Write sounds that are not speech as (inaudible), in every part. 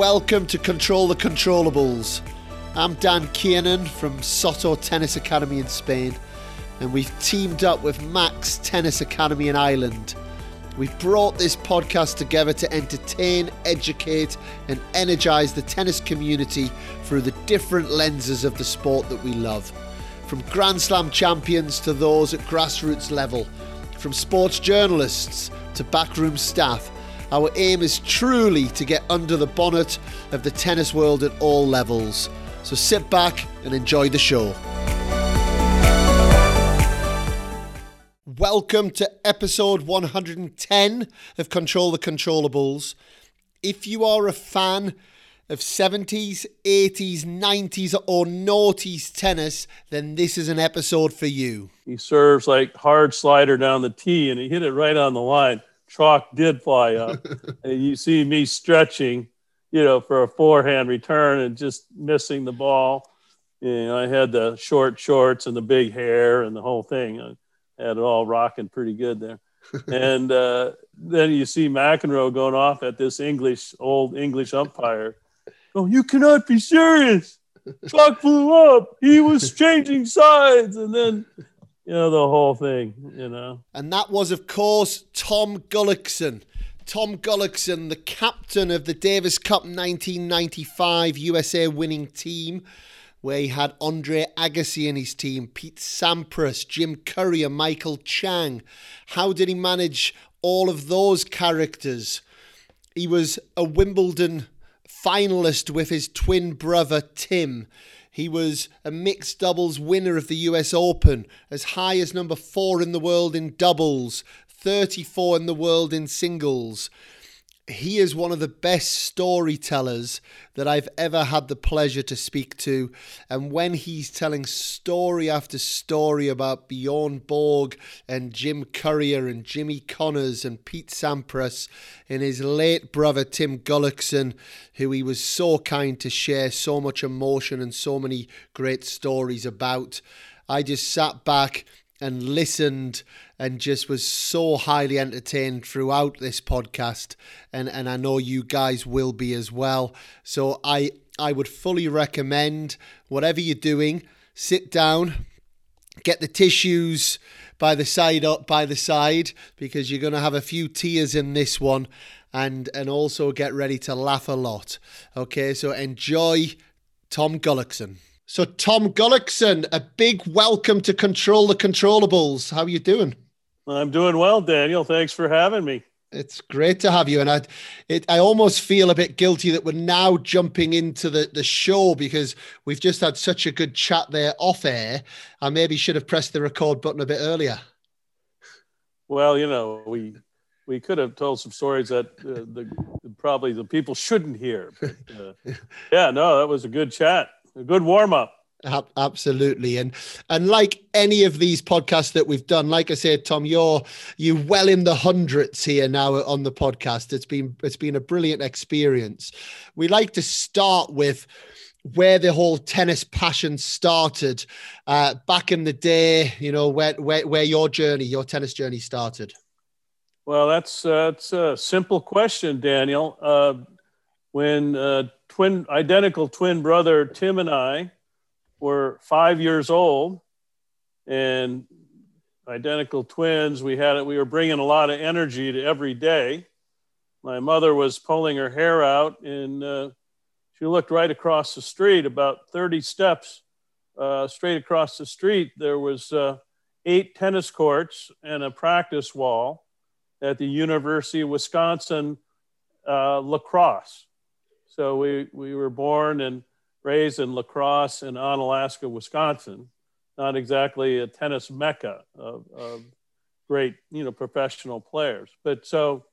welcome to Control the Controllables. I'm Dan Kiernan from Soto Tennis Academy in Spain, and we've teamed up with Max Tennis Academy in Ireland. We've brought this podcast together to entertain, educate, and energize the tennis community through the different lenses of the sport that we love. From Grand Slam champions to those at grassroots level, from sports journalists to backroom staff our aim is truly to get under the bonnet of the tennis world at all levels. So sit back and enjoy the show. Welcome to episode 110 of Control the Controllables. If you are a fan of 70s, 80s, 90s, or noughties tennis, then this is an episode for you. He serves like hard slider down the tee and he hit it right on the line chalk did fly up. (laughs) and you see me stretching, you know, for a forehand return and just missing the ball. You know, I had the short shorts and the big hair and the whole thing. I had it all rocking pretty good there. (laughs) and uh, then you see McEnroe going off at this English, old English umpire. Oh, you cannot be serious. (laughs) Chalk flew up. He was changing sides. And then you know, the whole thing, you know. And that was, of course, Tom Gullikson. Tom Gullikson, the captain of the Davis Cup 1995 USA winning team, where he had Andre Agassi in his team, Pete Sampras, Jim Courier, Michael Chang. How did he manage all of those characters? He was a Wimbledon finalist with his twin brother Tim. He was a mixed doubles winner of the US Open, as high as number four in the world in doubles, 34 in the world in singles he is one of the best storytellers that I've ever had the pleasure to speak to. And when he's telling story after story about Bjorn Borg and Jim Courier and Jimmy Connors and Pete Sampras and his late brother Tim Gullikson, who he was so kind to share so much emotion and so many great stories about, I just sat back and listened and just was so highly entertained throughout this podcast and and I know you guys will be as well so I I would fully recommend whatever you're doing sit down get the tissues by the side up by the side because you're going to have a few tears in this one and and also get ready to laugh a lot okay so enjoy Tom Gullikson so, Tom Gullikson, a big welcome to Control the Controllables. How are you doing? I'm doing well, Daniel. Thanks for having me. It's great to have you, and I, it, I almost feel a bit guilty that we're now jumping into the the show because we've just had such a good chat there off air. I maybe should have pressed the record button a bit earlier. Well, you know, we we could have told some stories that uh, the probably the people shouldn't hear. But, uh, (laughs) yeah, no, that was a good chat a good warm up. Absolutely, and and like any of these podcasts that we've done, like I said, Tom, you're you well in the hundreds here now on the podcast. It's been it's been a brilliant experience. We like to start with where the whole tennis passion started uh, back in the day. You know where where where your journey, your tennis journey started. Well, that's uh, that's a simple question, Daniel. Uh, when uh, twin identical twin brother Tim and I were five years old, and identical twins. We had it. We were bringing a lot of energy to every day. My mother was pulling her hair out, and uh, she looked right across the street, about 30 steps uh, straight across the street. There was uh, eight tennis courts and a practice wall at the University of Wisconsin uh, La Crosse. So we, we were born and raised in La Crosse in Onalaska, Wisconsin. Not exactly a tennis mecca of, of great, you know, professional players. But so,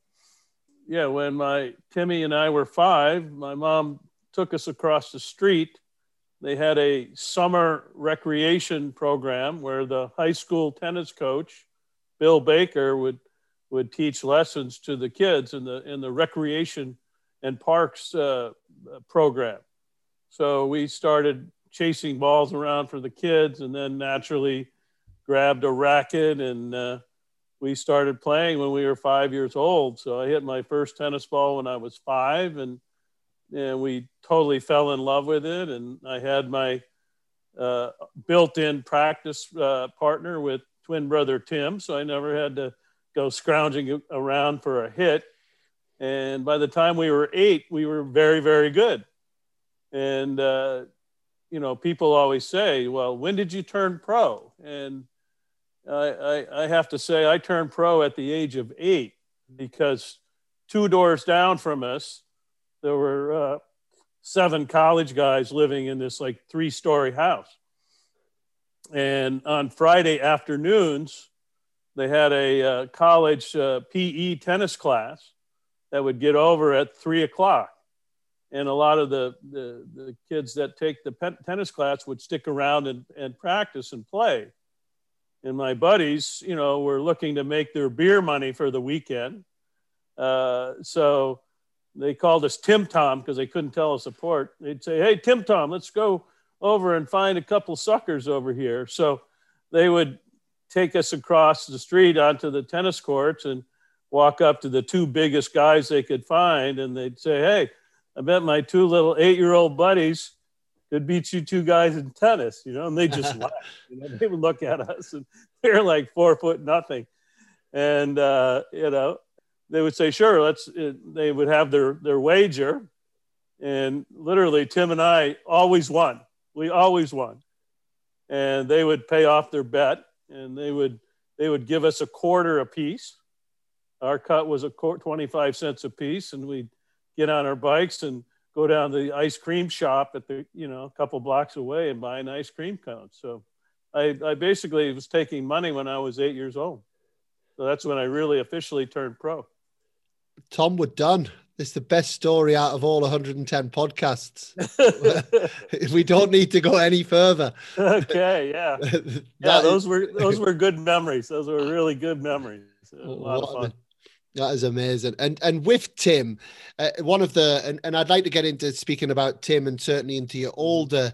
yeah, when my Timmy and I were five, my mom took us across the street. They had a summer recreation program where the high school tennis coach, Bill Baker, would would teach lessons to the kids in the in the recreation and parks uh, program. So we started chasing balls around for the kids and then naturally grabbed a racket and uh, we started playing when we were five years old. So I hit my first tennis ball when I was five and and we totally fell in love with it. And I had my uh, built-in practice uh, partner with twin brother Tim, so I never had to go scrounging around for a hit. And by the time we were eight, we were very, very good. And uh, you know, people always say, "Well, when did you turn pro?" And I, I, I have to say, I turned pro at the age of eight because two doors down from us, there were uh, seven college guys living in this like three story house. And on Friday afternoons, they had a uh, college uh, PE tennis class that would get over at three o'clock. And a lot of the, the, the kids that take the tennis class would stick around and, and practice and play. And my buddies, you know, were looking to make their beer money for the weekend. Uh, so they called us Tim Tom because they couldn't tell us apart. They'd say, "Hey, Tim Tom, let's go over and find a couple suckers over here." So they would take us across the street onto the tennis courts and walk up to the two biggest guys they could find, and they'd say, "Hey, I bet my two little eight-year-old buddies could beat you two guys in tennis," you know, and they just (laughs) laugh. You know, they would look at us, and (laughs) they're like four foot nothing, and uh, you know, they would say, sure, let's, uh, they would have their, their wager. And literally, Tim and I always won. We always won. And they would pay off their bet and they would, they would give us a quarter a piece. Our cut was a quarter, 25 cents a piece. And we'd get on our bikes and go down to the ice cream shop at the, you know, a couple blocks away and buy an ice cream cone. So I, I basically was taking money when I was eight years old. So that's when I really officially turned pro. Tom, we're done. It's the best story out of all 110 podcasts. (laughs) we don't need to go any further. Okay, yeah, (laughs) yeah. Those were those were good memories. Those were really good memories. A lot of fun. That is amazing. And and with Tim, uh, one of the and, and I'd like to get into speaking about Tim and certainly into your older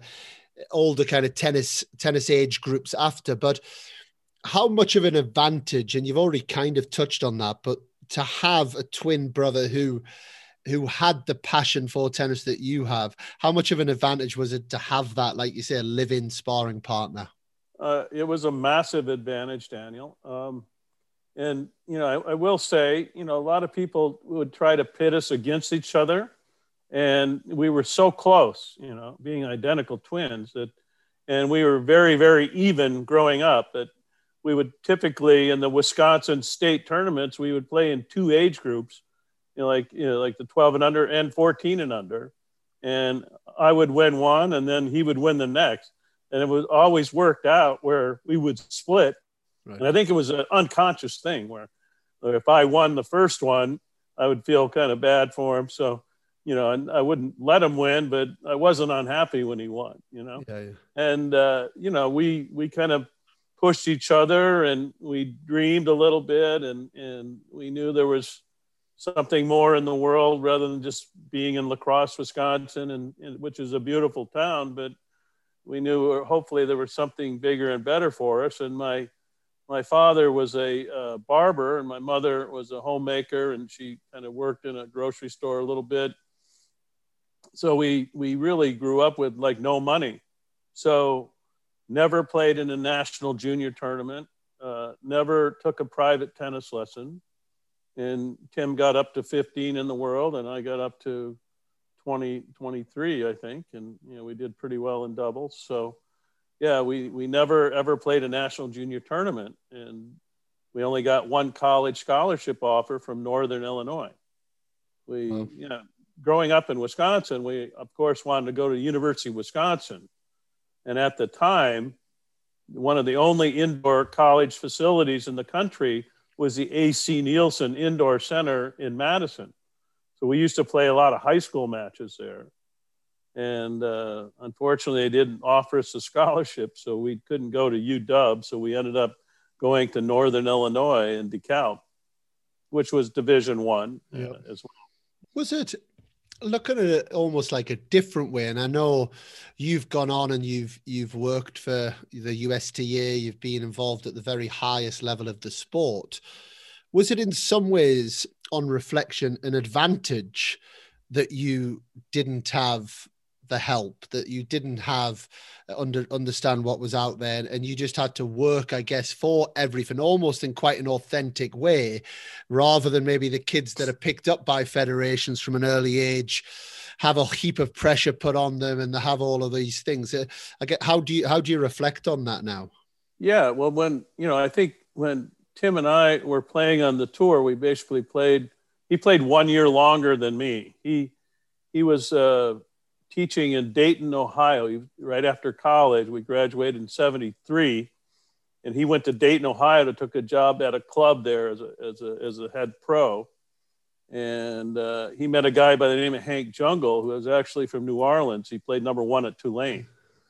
older kind of tennis tennis age groups after. But how much of an advantage? And you've already kind of touched on that, but to have a twin brother who who had the passion for tennis that you have how much of an advantage was it to have that like you say a live-in sparring partner uh, it was a massive advantage daniel um, and you know I, I, will say you know a lot of people would try to pit us against each other. And we were so close you know being identical twins that and we were very very even growing up that we would typically in the Wisconsin state tournaments we would play in two age groups, you know, like you know, like the 12 and under and 14 and under, and I would win one and then he would win the next, and it was always worked out where we would split, right. and I think it was an unconscious thing where if I won the first one, I would feel kind of bad for him, so you know, and I wouldn't let him win, but I wasn't unhappy when he won, you know. Yeah, yeah. And uh, you know, we we kind of pushed each other and we dreamed a little bit and, and we knew there was something more in the world rather than just being in La Crosse, Wisconsin, and, and which is a beautiful town, but we knew hopefully there was something bigger and better for us. And my my father was a uh, barber and my mother was a homemaker and she kind of worked in a grocery store a little bit. So we we really grew up with like no money. So never played in a national junior tournament, uh, never took a private tennis lesson. And Tim got up to 15 in the world, and I got up to 20, 23, I think. And, you know, we did pretty well in doubles. So, yeah, we, we never ever played a national junior tournament. And we only got one college scholarship offer from Northern Illinois. We, wow. you know, growing up in Wisconsin, we, of course, wanted to go to University of Wisconsin and at the time, one of the only indoor college facilities in the country was the AC Nielsen Indoor Center in Madison. So we used to play a lot of high school matches there. And uh, unfortunately, they didn't offer us a scholarship, so we couldn't go to UW. So we ended up going to Northern Illinois in DeKalb, which was Division One uh, as well. Was it looking at it almost like a different way and i know you've gone on and you've you've worked for the usta you've been involved at the very highest level of the sport was it in some ways on reflection an advantage that you didn't have the help that you didn't have uh, under understand what was out there and you just had to work i guess for everything almost in quite an authentic way rather than maybe the kids that are picked up by federations from an early age have a heap of pressure put on them and they have all of these things. Uh, i get how do you how do you reflect on that now? Yeah well when you know i think when tim and i were playing on the tour we basically played he played one year longer than me. He he was uh, teaching in Dayton, Ohio, right after college. We graduated in 73. And he went to Dayton, Ohio to took a job at a club there as a, as a, as a head pro. And uh, he met a guy by the name of Hank Jungle, who was actually from New Orleans. He played number one at Tulane.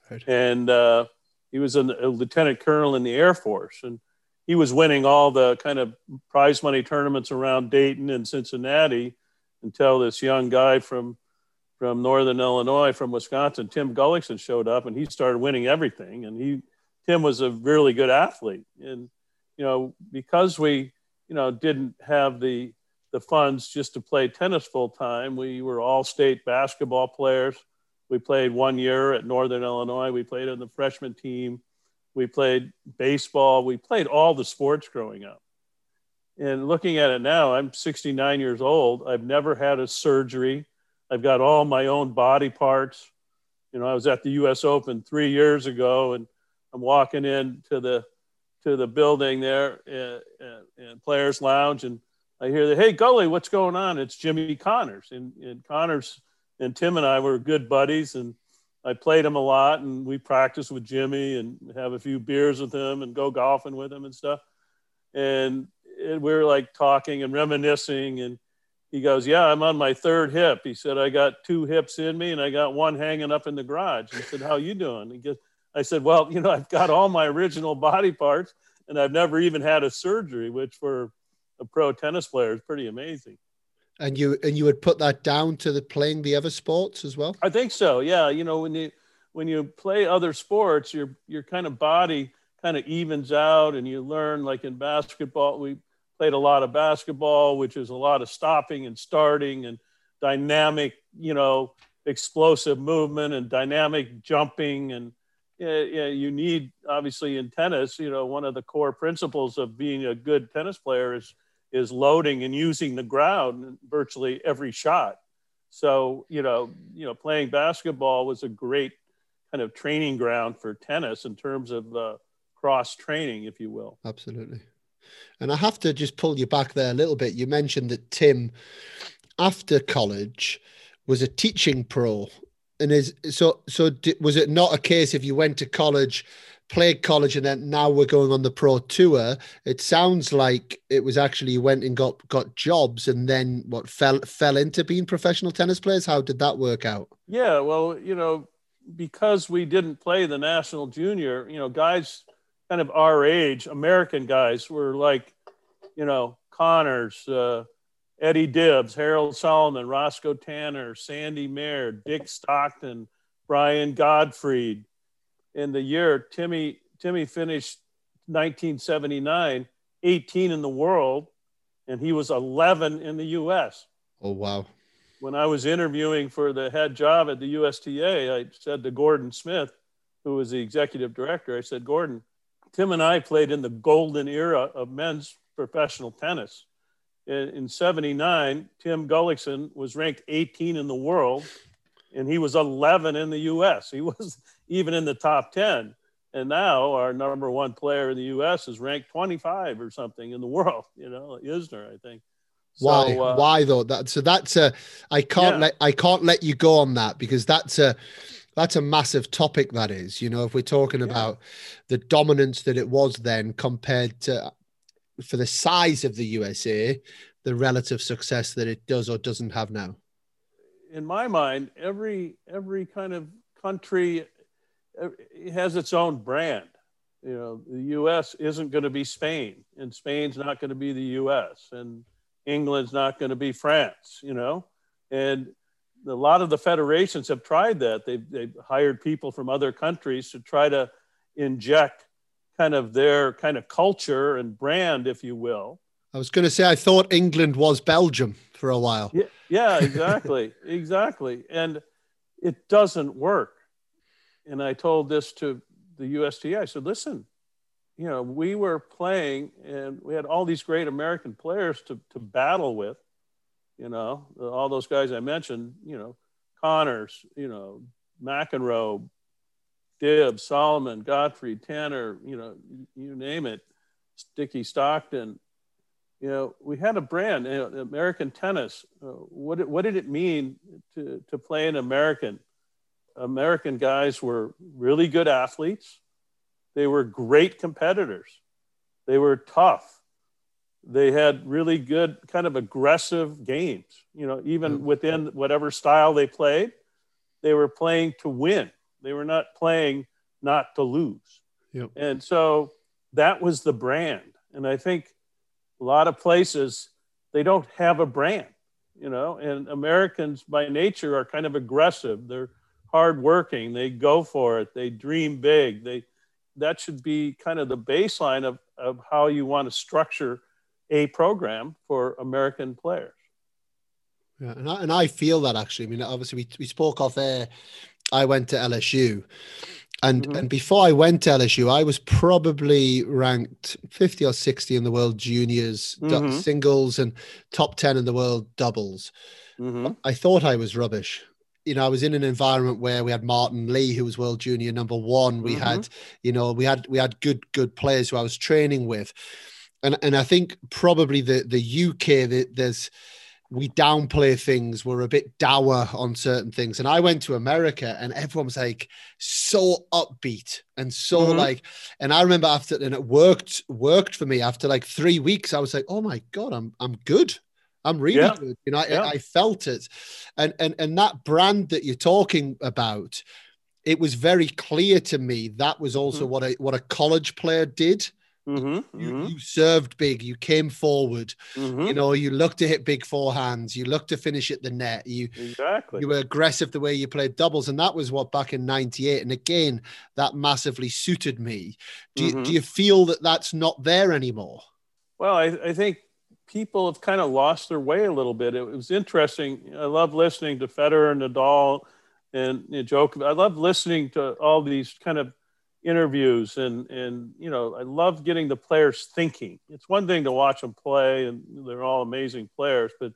Right. And uh, he was a, a lieutenant colonel in the Air Force. And he was winning all the kind of prize money tournaments around Dayton and Cincinnati until this young guy from from Northern Illinois, from Wisconsin, Tim Gullikson showed up and he started winning everything. And he, Tim was a really good athlete. And, you know, because we, you know, didn't have the, the funds just to play tennis full time, we were all state basketball players. We played one year at Northern Illinois. We played on the freshman team. We played baseball. We played all the sports growing up. And looking at it now, I'm 69 years old. I've never had a surgery. I've got all my own body parts. You know, I was at the U.S. Open three years ago, and I'm walking into the to the building there uh, uh, and, Players Lounge, and I hear that, "Hey, Gully, what's going on?" It's Jimmy Connors, and, and Connors and Tim and I were good buddies, and I played him a lot, and we practiced with Jimmy and have a few beers with him and go golfing with him and stuff. And, and we were like talking and reminiscing, and he goes, "Yeah, I'm on my third hip." He said, "I got two hips in me, and I got one hanging up in the garage." He said, "How you doing?" He goes, "I said, well, you know, I've got all my original body parts, and I've never even had a surgery, which for a pro tennis player is pretty amazing." And you and you would put that down to the playing the other sports as well. I think so. Yeah, you know, when you when you play other sports, your your kind of body kind of evens out, and you learn. Like in basketball, we played a lot of basketball, which is a lot of stopping and starting and dynamic, you know, explosive movement and dynamic jumping. And yeah, you need, obviously, in tennis, you know, one of the core principles of being a good tennis player is is loading and using the ground virtually every shot. So, you know, you know, playing basketball was a great kind of training ground for tennis in terms of uh, cross training, if you will. Absolutely. And I have to just pull you back there a little bit. You mentioned that Tim, after college, was a teaching pro, and is so so. Was it not a case if you went to college, played college, and then now we're going on the pro tour? It sounds like it was actually you went and got got jobs, and then what fell fell into being professional tennis players. How did that work out? Yeah, well, you know, because we didn't play the national junior, you know, guys kind of our age, American guys were like, you know, Connors, uh, Eddie Dibbs, Harold Solomon, Roscoe Tanner, Sandy Mayer, Dick Stockton, Brian Gottfried. In the year Timmy Timmy finished 1979, 18 in the world, and he was 11 in the U.S. Oh wow! When I was interviewing for the head job at the USTA, I said to Gordon Smith, who was the executive director, I said, Gordon, Tim and I played in the golden era of men's professional tennis. In, in 79, Tim Gullikson was ranked 18 in the world, and he was 11 in the US. He (laughs) was even in the top 10. And now our number one player in the US is ranked 25 or something in the world, you know, Isner, I think. So, why uh, why though that so that's a i can't yeah. let i can't let you go on that because that's a that's a massive topic that is you know if we're talking yeah. about the dominance that it was then compared to for the size of the usa the relative success that it does or doesn't have now. In my mind every every kind of country has its own brand. You know the us isn't going to be spain and spain's not going to be the us and england's not going to be france you know? And a lot of the federations have tried that. They've, they've hired people from other countries to try to inject kind of their kind of culture and brand, if you will. I was going to say, I thought England was Belgium for a while. Yeah, Yeah, exactly. (laughs) exactly. And it doesn't work. And I told this to the USTA. I said, listen, you know, we were playing and we had all these great American players to, to battle with, you know, all those guys I mentioned, you know, Connors, you know, McEnroe, Dibb, Solomon, Gottfried, Tanner, you know, you name it, Dickie Stockton. You know, we had a brand, you know, American tennis. Uh, what, what did it mean to, to play an American? American guys were really good athletes. They were great competitors. They were tough. They had really good, kind of aggressive games. You know, even mm-hmm. within whatever style they played, they were playing to win. They were not playing not to lose. Yep. And so that was the brand. And I think a lot of places, they don't have a brand, you know, and Americans by nature are kind of aggressive. They're hardworking. They go for it. They dream big. They, that should be kind of the baseline of, of how you want to structure a program for American players. Yeah, and I, and I feel that actually. I mean, obviously, we, we spoke off there. I went to LSU, and mm-hmm. and before I went to LSU, I was probably ranked 50 or 60 in the world juniors mm-hmm. singles and top 10 in the world doubles. Mm-hmm. I thought I was rubbish you know, I was in an environment where we had Martin Lee, who was world junior number one. We mm-hmm. had, you know, we had we had good good players who I was training with, and and I think probably the the UK the, there's we downplay things. We're a bit dour on certain things. And I went to America, and everyone was like so upbeat and so mm-hmm. like. And I remember after, and it worked worked for me. After like three weeks, I was like, oh my god, I'm I'm good. I'm really yeah. good. You know, I, yeah. I, felt it. And, and, and that brand that you're talking about, it was very clear to me that was also mm-hmm. what a, what a college player did. Mm-hmm, you, mm-hmm. you, served big. You came forward. Mm-hmm. You know, you looked to hit big forehands. You looked to finish at the net. You exactly. You were aggressive the way you played doubles, and that was what back in '98. And again, that massively suited me. Do you, do mm-hmm. you feel that that's not there anymore? Well, I, I think people have kind of lost their way a little bit. It was interesting. I love listening to Federer and Nadal and you know, Djokovic. I love listening to all these kind of interviews and and you know I love getting the players thinking. It's one thing to watch them play and they're all amazing players, but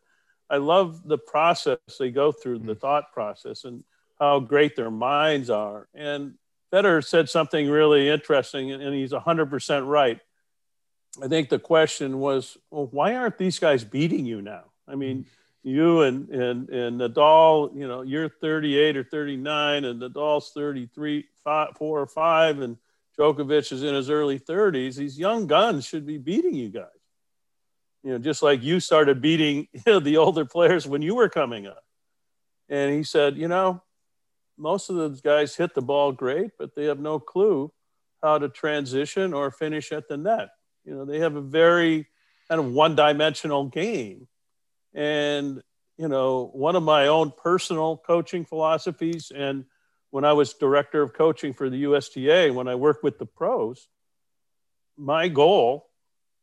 I love the process they go through, the mm. thought process and how great their minds are. And Federer said something really interesting and he's 100% right I think the question was, well, why aren't these guys beating you now? I mean, you and and and Nadal, you know, you're 38 or 39, and Nadal's 33, five, four or five, and Djokovic is in his early 30s. These young guns should be beating you guys. You know, just like you started beating (laughs) you know, the older players when you were coming up. And he said, you know, most of those guys hit the ball great, but they have no clue how to transition or finish at the net. You know, they have a very kind of one dimensional game. And, you know, one of my own personal coaching philosophies, and when I was director of coaching for the USTA, when I worked with the pros, my goal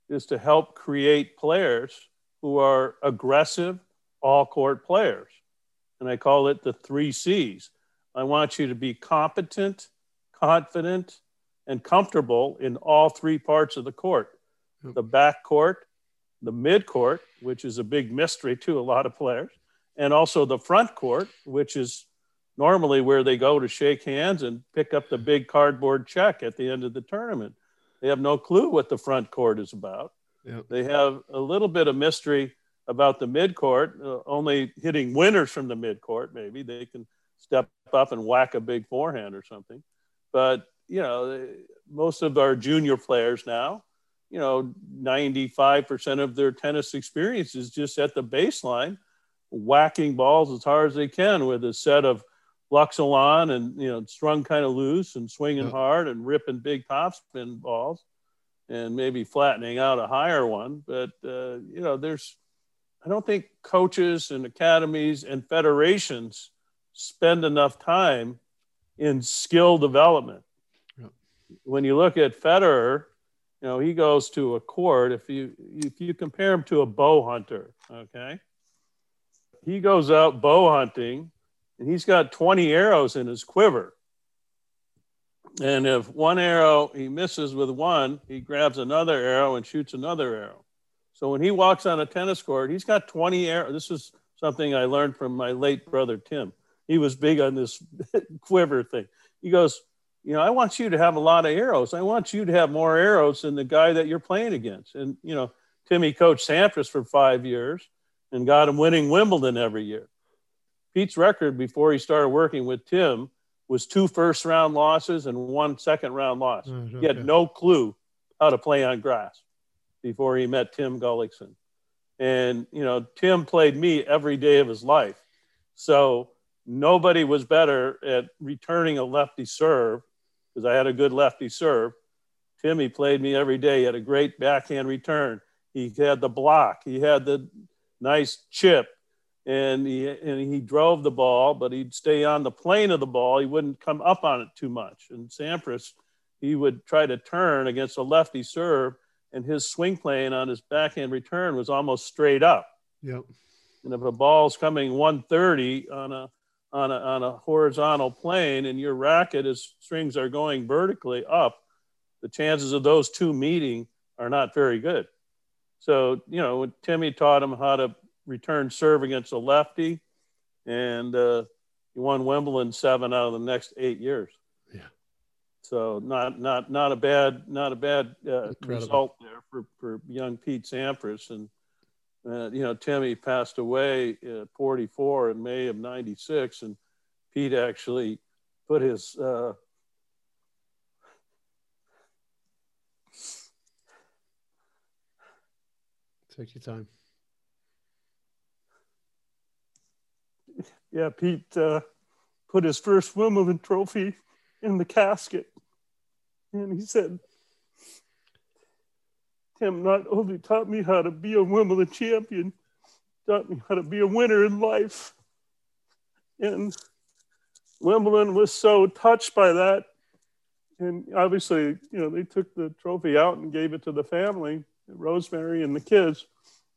is to help create players who are aggressive, all court players. And I call it the three C's. I want you to be competent, confident, and comfortable in all three parts of the court the back court, the mid court, which is a big mystery to a lot of players, and also the front court, which is normally where they go to shake hands and pick up the big cardboard check at the end of the tournament. They have no clue what the front court is about. Yep. They have a little bit of mystery about the mid court, uh, only hitting winners from the mid court. Maybe they can step up and whack a big forehand or something. But, you know, most of our junior players now you know, 95% of their tennis experience is just at the baseline, whacking balls as hard as they can with a set of Luxilon and, you know, strung kind of loose and swinging yeah. hard and ripping big topspin balls and maybe flattening out a higher one. But, uh, you know, there's, I don't think coaches and academies and federations spend enough time in skill development. Yeah. When you look at Federer, you know, he goes to a court. If you if you compare him to a bow hunter, okay, he goes out bow hunting and he's got 20 arrows in his quiver. And if one arrow he misses with one, he grabs another arrow and shoots another arrow. So when he walks on a tennis court, he's got 20 arrows. This is something I learned from my late brother Tim. He was big on this (laughs) quiver thing. He goes, You know, I want you to have a lot of arrows. I want you to have more arrows than the guy that you're playing against. And, you know, Timmy coached Sampras for five years and got him winning Wimbledon every year. Pete's record before he started working with Tim was two first round losses and one second round loss. okay. He had no clue how to play on grass before he met Tim Gullikson. And, you know, Tim played me every day of his life. So nobody was better at returning a lefty serve because I had a good lefty serve. Timmy played me every day. He had a great backhand return. He had the block. He had the nice chip and he and he drove the ball, but he'd stay on the plane of the ball. He wouldn't come up on it too much. And Sampras, he would try to turn against a lefty serve, and his swing plane on his backhand return was almost straight up. Yep. And if a ball's coming 130 on a on a on a horizontal plane, and your racket is strings are going vertically up, the chances of those two meeting are not very good. So you know, Timmy taught him how to return serve against a lefty, and uh, he won Wimbledon seven out of the next eight years. Yeah. So not not not a bad not a bad uh, result there for, for young Pete Sampras and uh, you know Timmy passed away at 44 in May of '96 and Pete actually put his uh, Take your time. yeah, Pete uh, put his first Wimbledon trophy in the casket. And he said, Tim not only taught me how to be a Wimbledon champion, taught me how to be a winner in life. And Wimbledon was so touched by that. And obviously, you know, they took the trophy out and gave it to the family, Rosemary and the kids,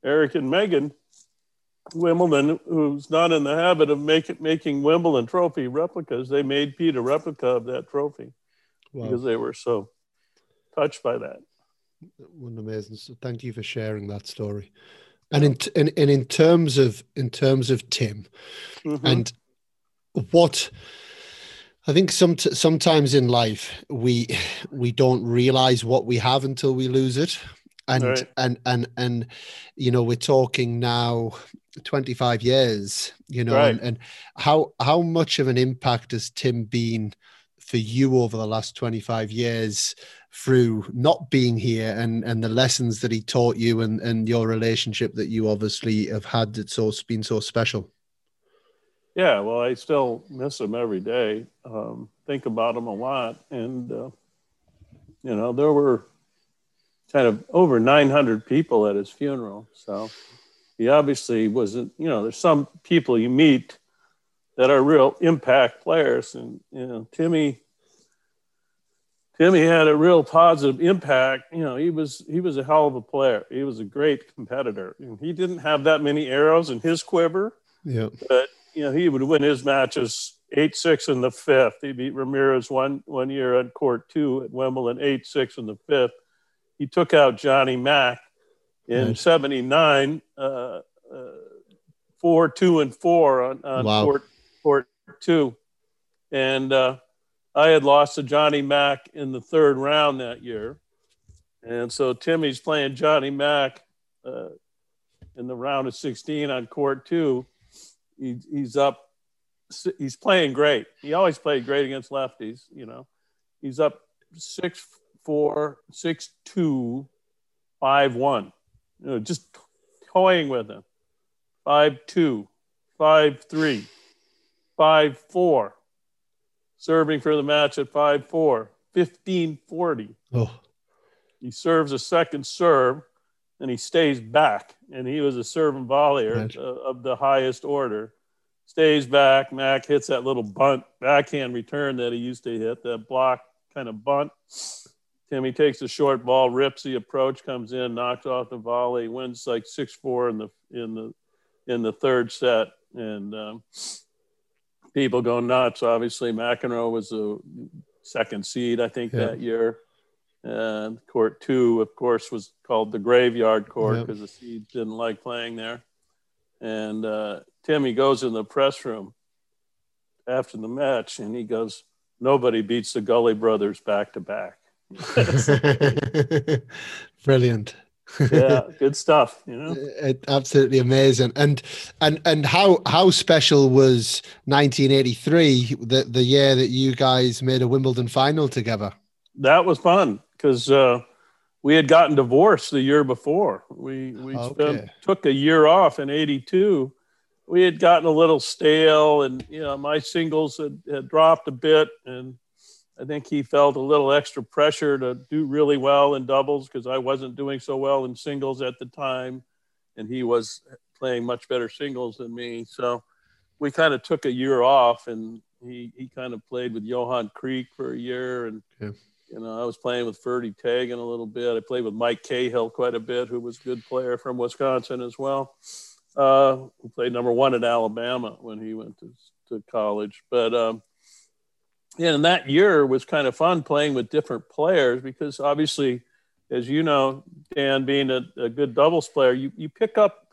Eric and Megan. Wimbledon, who's not in the habit of make, making Wimbledon trophy replicas, they made Pete a replica of that trophy wow. because they were so touched by that. One amazing. So thank you for sharing that story. And in, in and in terms of in terms of Tim, mm-hmm. and what I think some sometimes in life we we don't realize what we have until we lose it and right. and and and you know we're talking now 25 years you know right. and, and how how much of an impact has tim been for you over the last 25 years through not being here and and the lessons that he taught you and and your relationship that you obviously have had that's so been so special yeah well i still miss him every day um, think about him a lot and uh, you know there were kind of over 900 people at his funeral. So he obviously wasn't, you know, there's some people you meet that are real impact players. And, you know, Timmy, Timmy had a real positive impact. You know, he was, he was a hell of a player. He was a great competitor and he didn't have that many arrows in his quiver. Yeah. But, you know, he would win his matches eight, six in the fifth. He beat Ramirez one, one year on court two at Wimbledon, eight, six in the fifth he took out Johnny Mac in nice. 79, uh, uh, four, two, and four on, on wow. court, court two. And uh, I had lost to Johnny Mac in the third round that year. And so Timmy's playing Johnny Mac uh, in the round of 16 on court two. He, he's up, he's playing great. He always played great against lefties, you know. He's up six four, six, two, five, one. You know, just toying with him. Five, two, five, three, five, four. Serving for the match at five, four, 15, 40. Oh. He serves a second serve and he stays back. And he was a serve and volleyer uh, of the highest order. Stays back. Mac hits that little bunt backhand return that he used to hit, that block kind of bunt. Timmy takes the short ball, rips the approach, comes in, knocks off the volley, wins like six four in the in the in the third set, and um, people go nuts. Obviously, McEnroe was a second seed, I think, yeah. that year. And court two, of course, was called the graveyard court because the seeds didn't like playing there. And uh, Timmy goes in the press room after the match and he goes, Nobody beats the Gully brothers back to back. (laughs) Brilliant. Yeah, (laughs) good stuff. You know, it, absolutely amazing. And and and how how special was 1983, the the year that you guys made a Wimbledon final together? That was fun because uh, we had gotten divorced the year before. We we okay. spent, took a year off in '82. We had gotten a little stale, and you know my singles had, had dropped a bit, and I think he felt a little extra pressure to do really well in doubles because I wasn't doing so well in singles at the time, and he was playing much better singles than me. So we kind of took a year off, and he he kind of played with Johan Kriek for a year, and yeah. you know I was playing with Ferdi Taygan a little bit. I played with Mike Cahill quite a bit, who was a good player from Wisconsin as well. Uh, he played number one at Alabama when he went to, to college, but. Um, yeah, and that year was kind of fun playing with different players because obviously, as you know, Dan, being a, a good doubles player, you, you pick up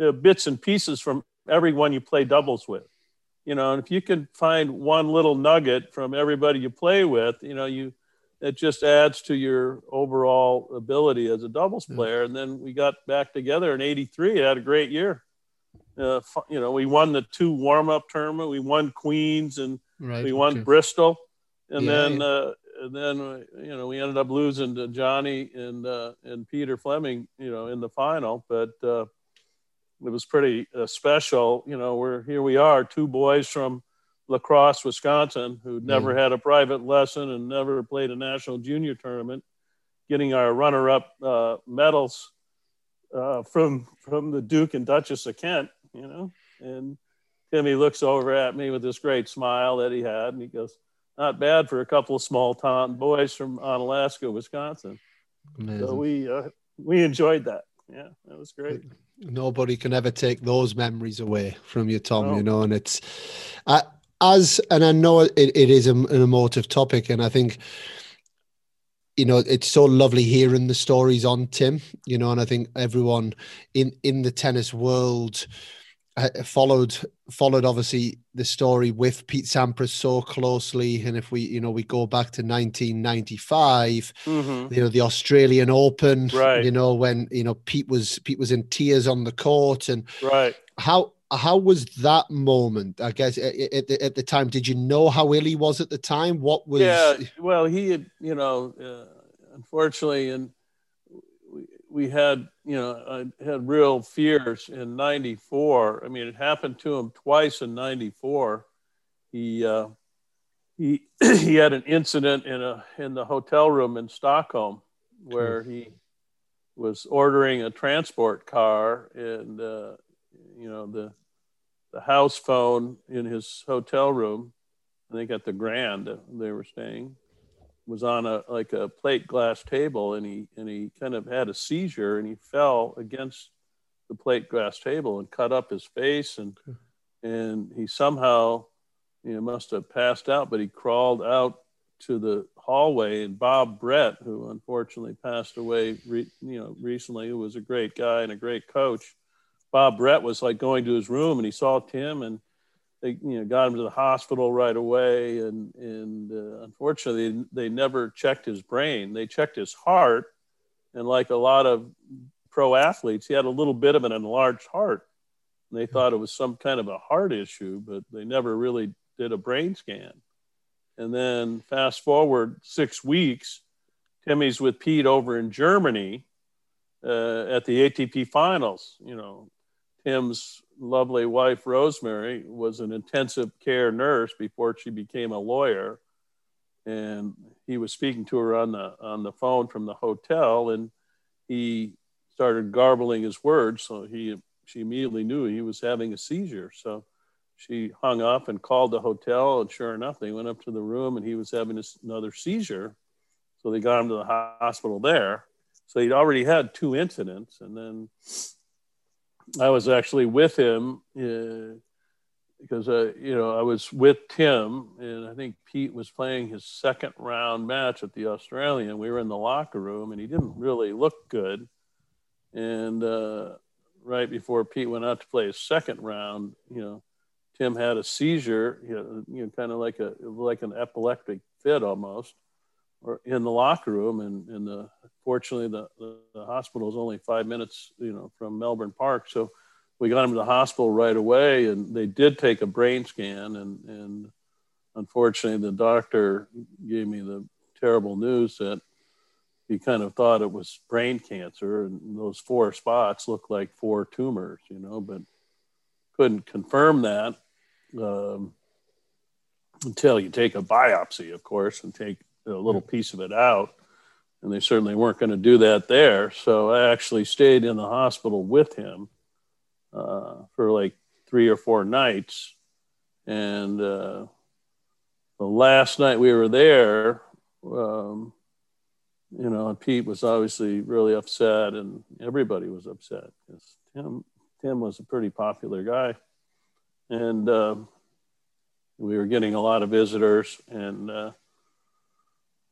uh, bits and pieces from everyone you play doubles with. You know, and if you can find one little nugget from everybody you play with, you know, you it just adds to your overall ability as a doubles player. And then we got back together in '83. Had a great year. Uh, you know, we won the two warm-up tournament. We won Queens and Right. We won okay. Bristol, and yeah, then yeah. Uh, and then uh, you know we ended up losing to Johnny and uh, and Peter Fleming, you know, in the final. But uh, it was pretty uh, special. You know, we're here. We are two boys from La Crosse Wisconsin, who never had a private lesson and never played a national junior tournament, getting our runner-up uh, medals from from the Duke and Duchess of Kent. You know, and Timmy looks over at me with this great smile that he had, and he goes, "Not bad for a couple of small town boys from Onalaska, Wisconsin." Amazing. So we uh, we enjoyed that. Yeah, that was great. Nobody can ever take those memories away from you, Tom. No. You know, and it's as and I know it, it is an emotive topic, and I think you know it's so lovely hearing the stories on Tim. You know, and I think everyone in in the tennis world followed followed obviously the story with Pete Sampras so closely, and if we you know we go back to 1995, mm-hmm. you know the Australian Open, right. you know when you know Pete was Pete was in tears on the court, and right how how was that moment? I guess at, at, at the time, did you know how ill he was at the time? What was? Yeah, well, he had you know, uh, unfortunately, and we had, you know, I had real fears in 94. I mean, it happened to him twice in 94. He, uh, he, (clears throat) he had an incident in a, in the hotel room in Stockholm where he was ordering a transport car and, uh, you know, the, the house phone in his hotel room, I think at the Grand they were staying, was on a like a plate glass table and he and he kind of had a seizure and he fell against the plate glass table and cut up his face and and he somehow you know must have passed out but he crawled out to the hallway and Bob Brett who unfortunately passed away re, you know recently who was a great guy and a great coach Bob Brett was like going to his room and he saw Tim and they you know got him to the hospital right away and and uh, unfortunately they, never checked his brain. They checked his heart and like a lot of pro athletes he had a little bit of an enlarged heart. And they thought it was some kind of a heart issue but they never really did a brain scan. And then fast forward six weeks timmy's with pete over in germany uh, at the atp finals you know. Tim's lovely wife, Rosemary, was an intensive care nurse before she became a lawyer. And he was speaking to her on the, on the phone from the hotel, and he started garbling his words. So he, she immediately knew he was having a seizure. So she hung up and called the hotel, and sure enough, they went up to the room, and he was having another seizure. So they got him to the hospital there. So he'd already had two incidents, and then I was actually with him uh, because uh, you know I was with Tim, and I think Pete was playing his second round match at the Australian. We were in the locker room, and he didn't really look good. And uh, right before Pete went out to play his second round, you know, Tim had a seizure, you know, you know kind of like a like an epileptic fit almost, or in the locker room. And, and the fortunately, the, the, the hospital is only five minutes, you know, from Melbourne Park, so we got him to the hospital right away. And they did take a brain scan, and and unfortunately, the doctor gave me the terrible news that he kind of thought it was brain cancer, and those four spots looked like four tumors, you know, but couldn't confirm that um, until you take a biopsy, of course, and take a little piece of it out. And they certainly weren't going to do that there. So I actually stayed in the hospital with him uh, for like three or four nights. And uh, the last night we were there, um, you know, Pete was obviously really upset, and everybody was upset because Tim Tim was a pretty popular guy, and uh, we were getting a lot of visitors. And uh,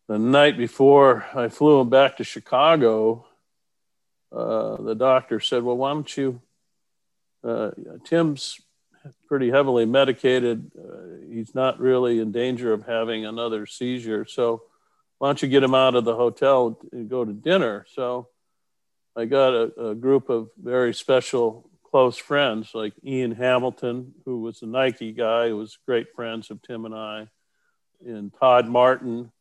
the night before I flew him back to Chicago, uh, the doctor said, "Well, why don't you?" Uh, Tim's pretty heavily medicated. Uh, he's not really in danger of having another seizure, so why don't you get him out of the hotel and go to dinner? So I got a, a group of very special close friends like Ian Hamilton, who was a Nike guy, who was great friends of Tim and I, and Todd Martin,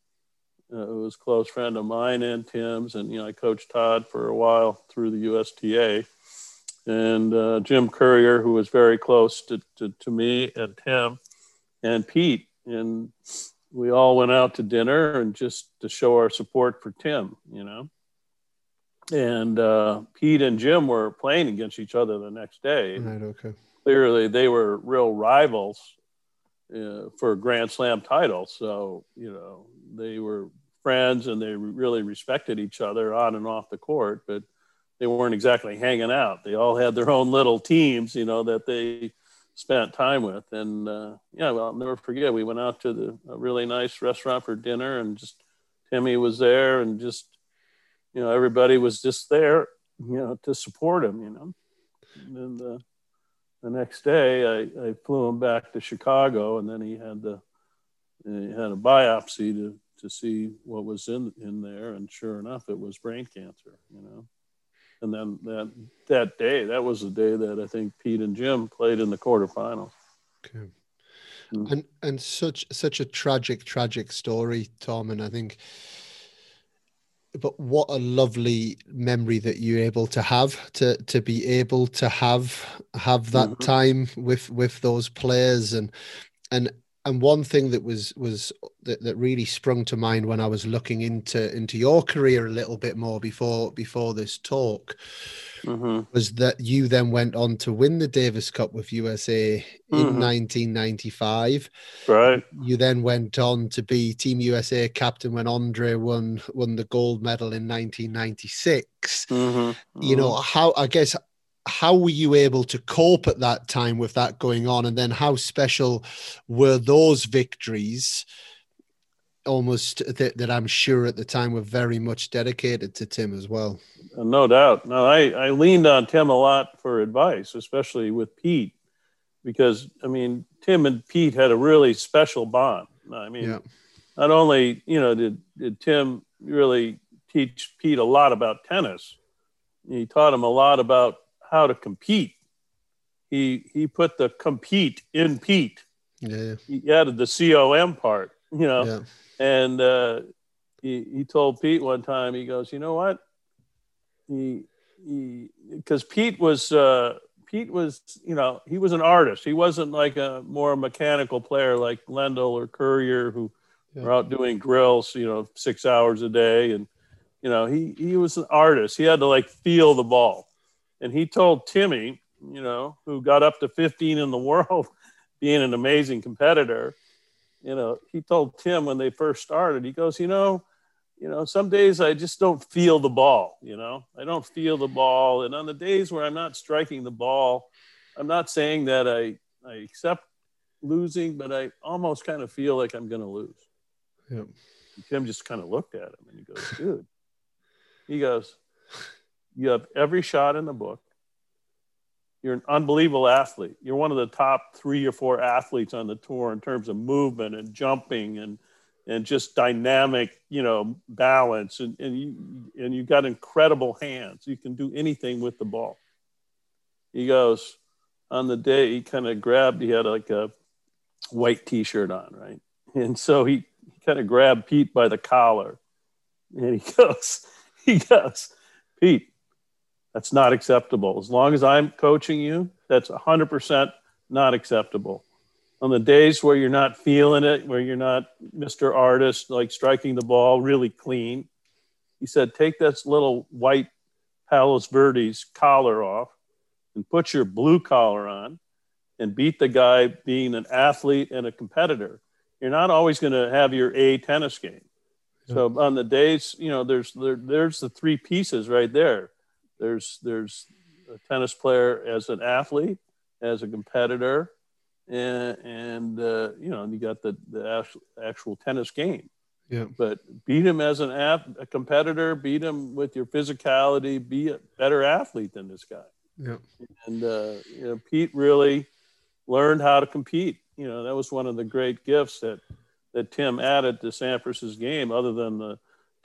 uh, who was a close friend of mine and Tim's. And, you know, I coached Todd for a while through the USTA. And uh, Jim Courier, who was very close to, to, to me and Tim, and Pete. And we all went out to dinner and just to show our support for Tim, you know and uh, Pete and Jim were playing against each other the next day. Right. Okay. Clearly, they were real rivals uh, for Grand Slam titles. So you know they were friends and they really respected each other on and off the court, but they weren't exactly hanging out. They all had their own little teams, you know, that they spent time with. And uh, yeah, well, I'll never forget. We went out to the a really nice restaurant for dinner, and just Timmy was there, and just you know, everybody was just there, you know, to support him, you know. And the, the next day, I, I flew him back to Chicago, and then he had the he had a biopsy to to see what was in in there, and sure enough, it was brain cancer, you know. And then that that day, that was the day that I think Pete and Jim played in the quarterfinals. Okay. Mm. And and such such a tragic, tragic story, Tom. And I think but what a lovely memory that you're able to have to to be able to have have that mm-hmm. time with with those players and and and one thing that was was that, that really sprung to mind when I was looking into into your career a little bit more before before this talk mm-hmm. was that you then went on to win the Davis Cup with USA mm-hmm. in 1995. Right. You then went on to be Team USA captain when Andre won won the gold medal in 1996. Mm-hmm. You know mm-hmm. how I guess how were you able to cope at that time with that going on? And then how special were those victories almost that, that i'm sure at the time were very much dedicated to tim as well? No doubt. No I, I leaned on tim a lot for advice especially with pete because i mean tim and pete had a really special bond. I mean yeah. not only you know did, did tim really teach pete a lot about tennis he taught him a lot about how to compete. He he put the compete in Pete. Yeah. He added the com part, you know, yeah. and uh, he he told Pete one time. He goes, you know what? He he because Pete was. Uh, Pete was, you know, he was an artist. He wasn't like a more mechanical player like Lendl or Courier who yeah. were out doing grills, you know, six hours a day. And, you know, he, he was an artist. He had to like feel the ball. And he told Timmy, you know, who got up to 15 in the (laughs) world, being an amazing competitor, you know, he told Tim when they first started, he goes, you know, you know, some days I just don't feel the ball, you know, I don't feel the ball. And on the days where I'm not striking the ball, I'm not saying that I, I accept losing, but I almost kind of feel like I'm going to lose. Yeah. Tim just kind of looked at him and he goes, dude, he goes, you have every shot in the book. You're an unbelievable athlete. You're one of the top three or four athletes on the tour in terms of movement and jumping and and just dynamic, you know, balance. And, and you and you got incredible hands. You can do anything with the ball. He goes, on the day he kind of grabbed, he had like a white t-shirt on, right? And so he, he kind of grabbed Pete by the collar and he (laughs) goes, he goes, Pete, that's not acceptable. As long as I'm coaching you, that's 100% not acceptable. On the days where you're not feeling it, where you're not Mr. Artist, like striking the ball really clean, he said, take this little white Palos Verdes collar off and put your blue collar on and beat the guy being an athlete and a competitor. You're not always going to have your A tennis game. So on the days, you know, there's there, there's the three pieces right there. There's there's a tennis player as an athlete, as a competitor, and and uh, you know, and you got the the actual tennis game. Yeah. But beat him as an ath- a competitor, beat him with your physicality, be a better athlete than this guy. Yeah. And uh, you know, Pete really learned how to compete. You know, that was one of the great gifts that that Tim added to Sampras's game, other than the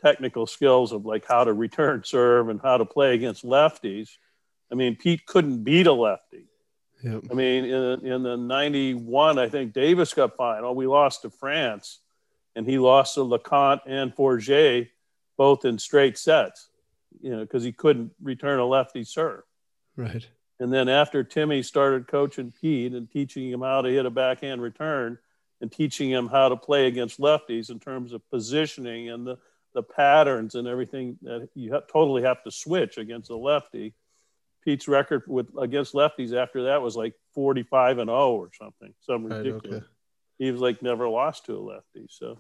technical skills of like how to return serve and how to play against lefties. I mean, Pete couldn't beat a lefty. Yep. I mean, in, in the 91, I think Davis Cup final, we lost to France and he lost to LeConte and Forget both in straight sets, you know, because he couldn't return a lefty serve. Right. And then after Timmy started coaching Pete and teaching him how to hit a backhand return and teaching him how to play against lefties in terms of positioning and the, the patterns and everything that you ha- totally have to switch against a lefty. Pete's record with against lefties after that was like 45 and 0 or something, some ridiculous. Right, okay. He was like never lost to a lefty. So,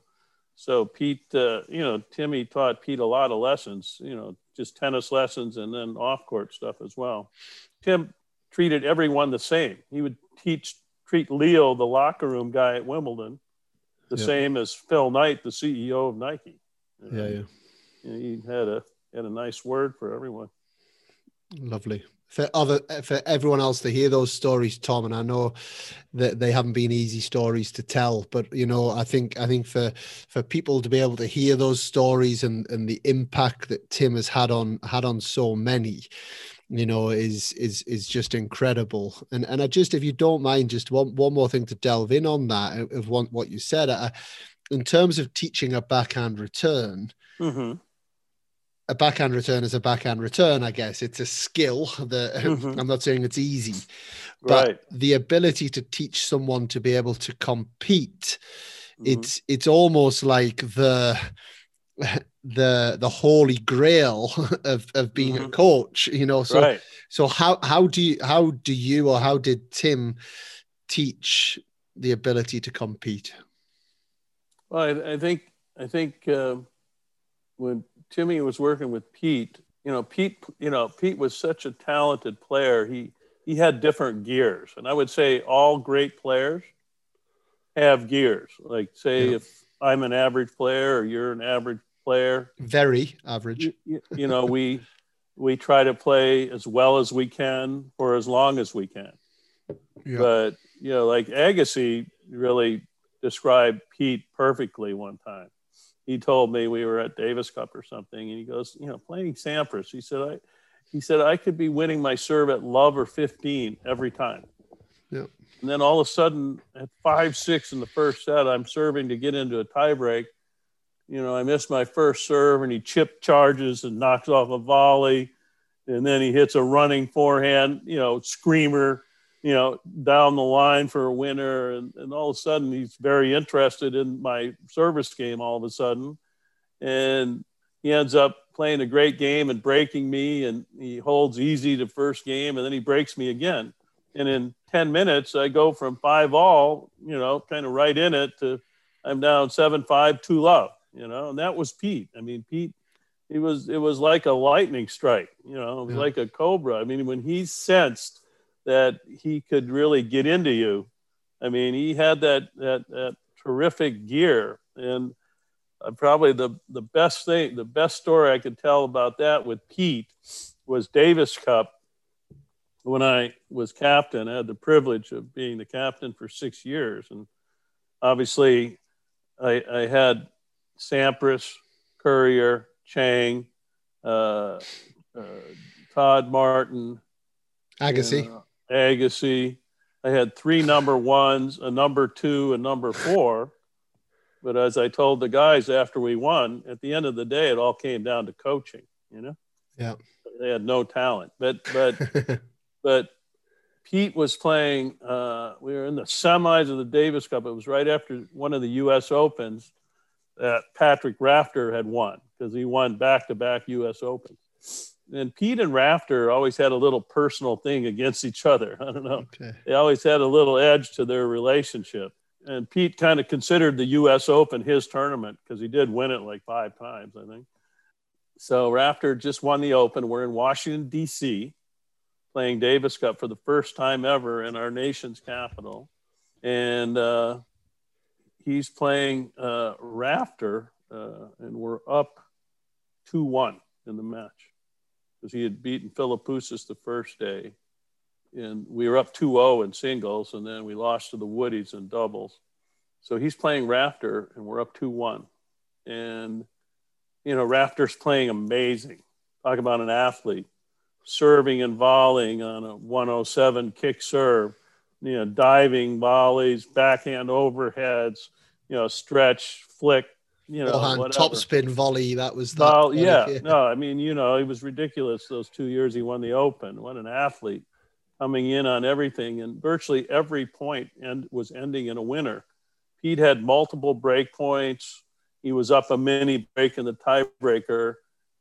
so Pete, uh, you know, Timmy taught Pete a lot of lessons, you know, just tennis lessons and then off court stuff as well. Tim treated everyone the same. He would teach treat Leo, the locker room guy at Wimbledon, the yeah. same as Phil Knight, the CEO of Nike. Yeah, yeah. He had a had a nice word for everyone. Lovely for other for everyone else to hear those stories, Tom. And I know that they haven't been easy stories to tell, but you know, I think I think for for people to be able to hear those stories and and the impact that Tim has had on had on so many, you know, is is is just incredible. And and I just, if you don't mind, just one one more thing to delve in on that of one, what you said. I, in terms of teaching a backhand return. Mm-hmm a backhand return is a backhand return, I guess. It's a skill that (laughs) mm-hmm. I'm not saying it's easy, but right. the ability to teach someone to be able to compete, mm-hmm. it's it's almost like the (laughs) the the holy grail (laughs) of of being mm-hmm. a coach, you know. So right. so how how do you how do you or how did Tim teach the ability to compete? Well, I, I think I think uh, when Timmy was working with Pete. You know, Pete. You know, Pete was such a talented player. He he had different gears, and I would say all great players have gears. Like, say, yeah. if I'm an average player or you're an average player, very average. You, you know, we we try to play as well as we can for as long as we can. Yeah. But you know, like Agassi really described Pete perfectly one time he told me we were at Davis Cup or something, and he goes, you know, playing Sampras. He said, I, he said I could be winning my serve at love or 15 every time. Yeah. And then all of a sudden, at five six in the first set, I'm serving to get into a tiebreak. You know, I miss my first serve, and he chip charges and knocks off a volley, and then he hits a running forehand. You know, screamer you know, down the line for a winner. And, and all of a sudden, he's very interested in my service game all of a sudden. And he ends up playing a great game and breaking me. And he holds easy to first game, and then he breaks me again. And in 10 minutes, I go from five all, you know, kind of right in it to I'm down seven five two love, you know, and that was Pete. I mean, Pete, he was it was like a lightning strike, you know, it was yeah. like a cobra. I mean, when he sensed that he could really get into you. I mean, he had that that that terrific gear, and uh, probably the the best thing, the best story I could tell about that with Pete was Davis Cup. When I was captain, I had the privilege of being the captain for six years, and obviously, I, I had Sampras, Courier, Chang, uh, uh, Todd Martin, Agassi. uh, Agassi. I had three number ones, a number two, a number four. But as I told the guys after we won, at the end of the day, it all came down to coaching. You know, Yeah. they had no talent. But but (laughs) but Pete was playing. Uh, we were in the semis of the Davis Cup. It was right after one of the U.S. Opens that Patrick Rafter had won because he won back to back U.S. Opens. And Pete and Rafter always had a little personal thing against each other. (laughs) I don't know. okay. They always had a little edge to their relationship. And Pete kind of considered the U.S. Open his tournament because he did win it like five times, I think. So Rafter just won the Open. We're in Washington, D.C., playing Davis Cup for the first time ever in our nation's capital. And uh, he's playing uh, Rafter, uh, and we're up 2 1 in the match because he had beaten Philippoussis the first day. And we were up 2 0 in singles, and then we lost to the Woodies in doubles. So he's playing Rafter, and we're up 2 1. And, you know, Rafter's playing amazing. Talk about an athlete serving and volleying on a 107 kick serve, you know, diving volleys, backhand overheads, you know, stretch, flick, you know, whatever. topspin volley. That was that. Well, yeah, no, I mean, you know, it was ridiculous those two years he won the Open. What an athlete coming in on everything, and virtually every and end, was ending in a winner. Pete had multiple break points. He was up a mini break in the tiebreaker,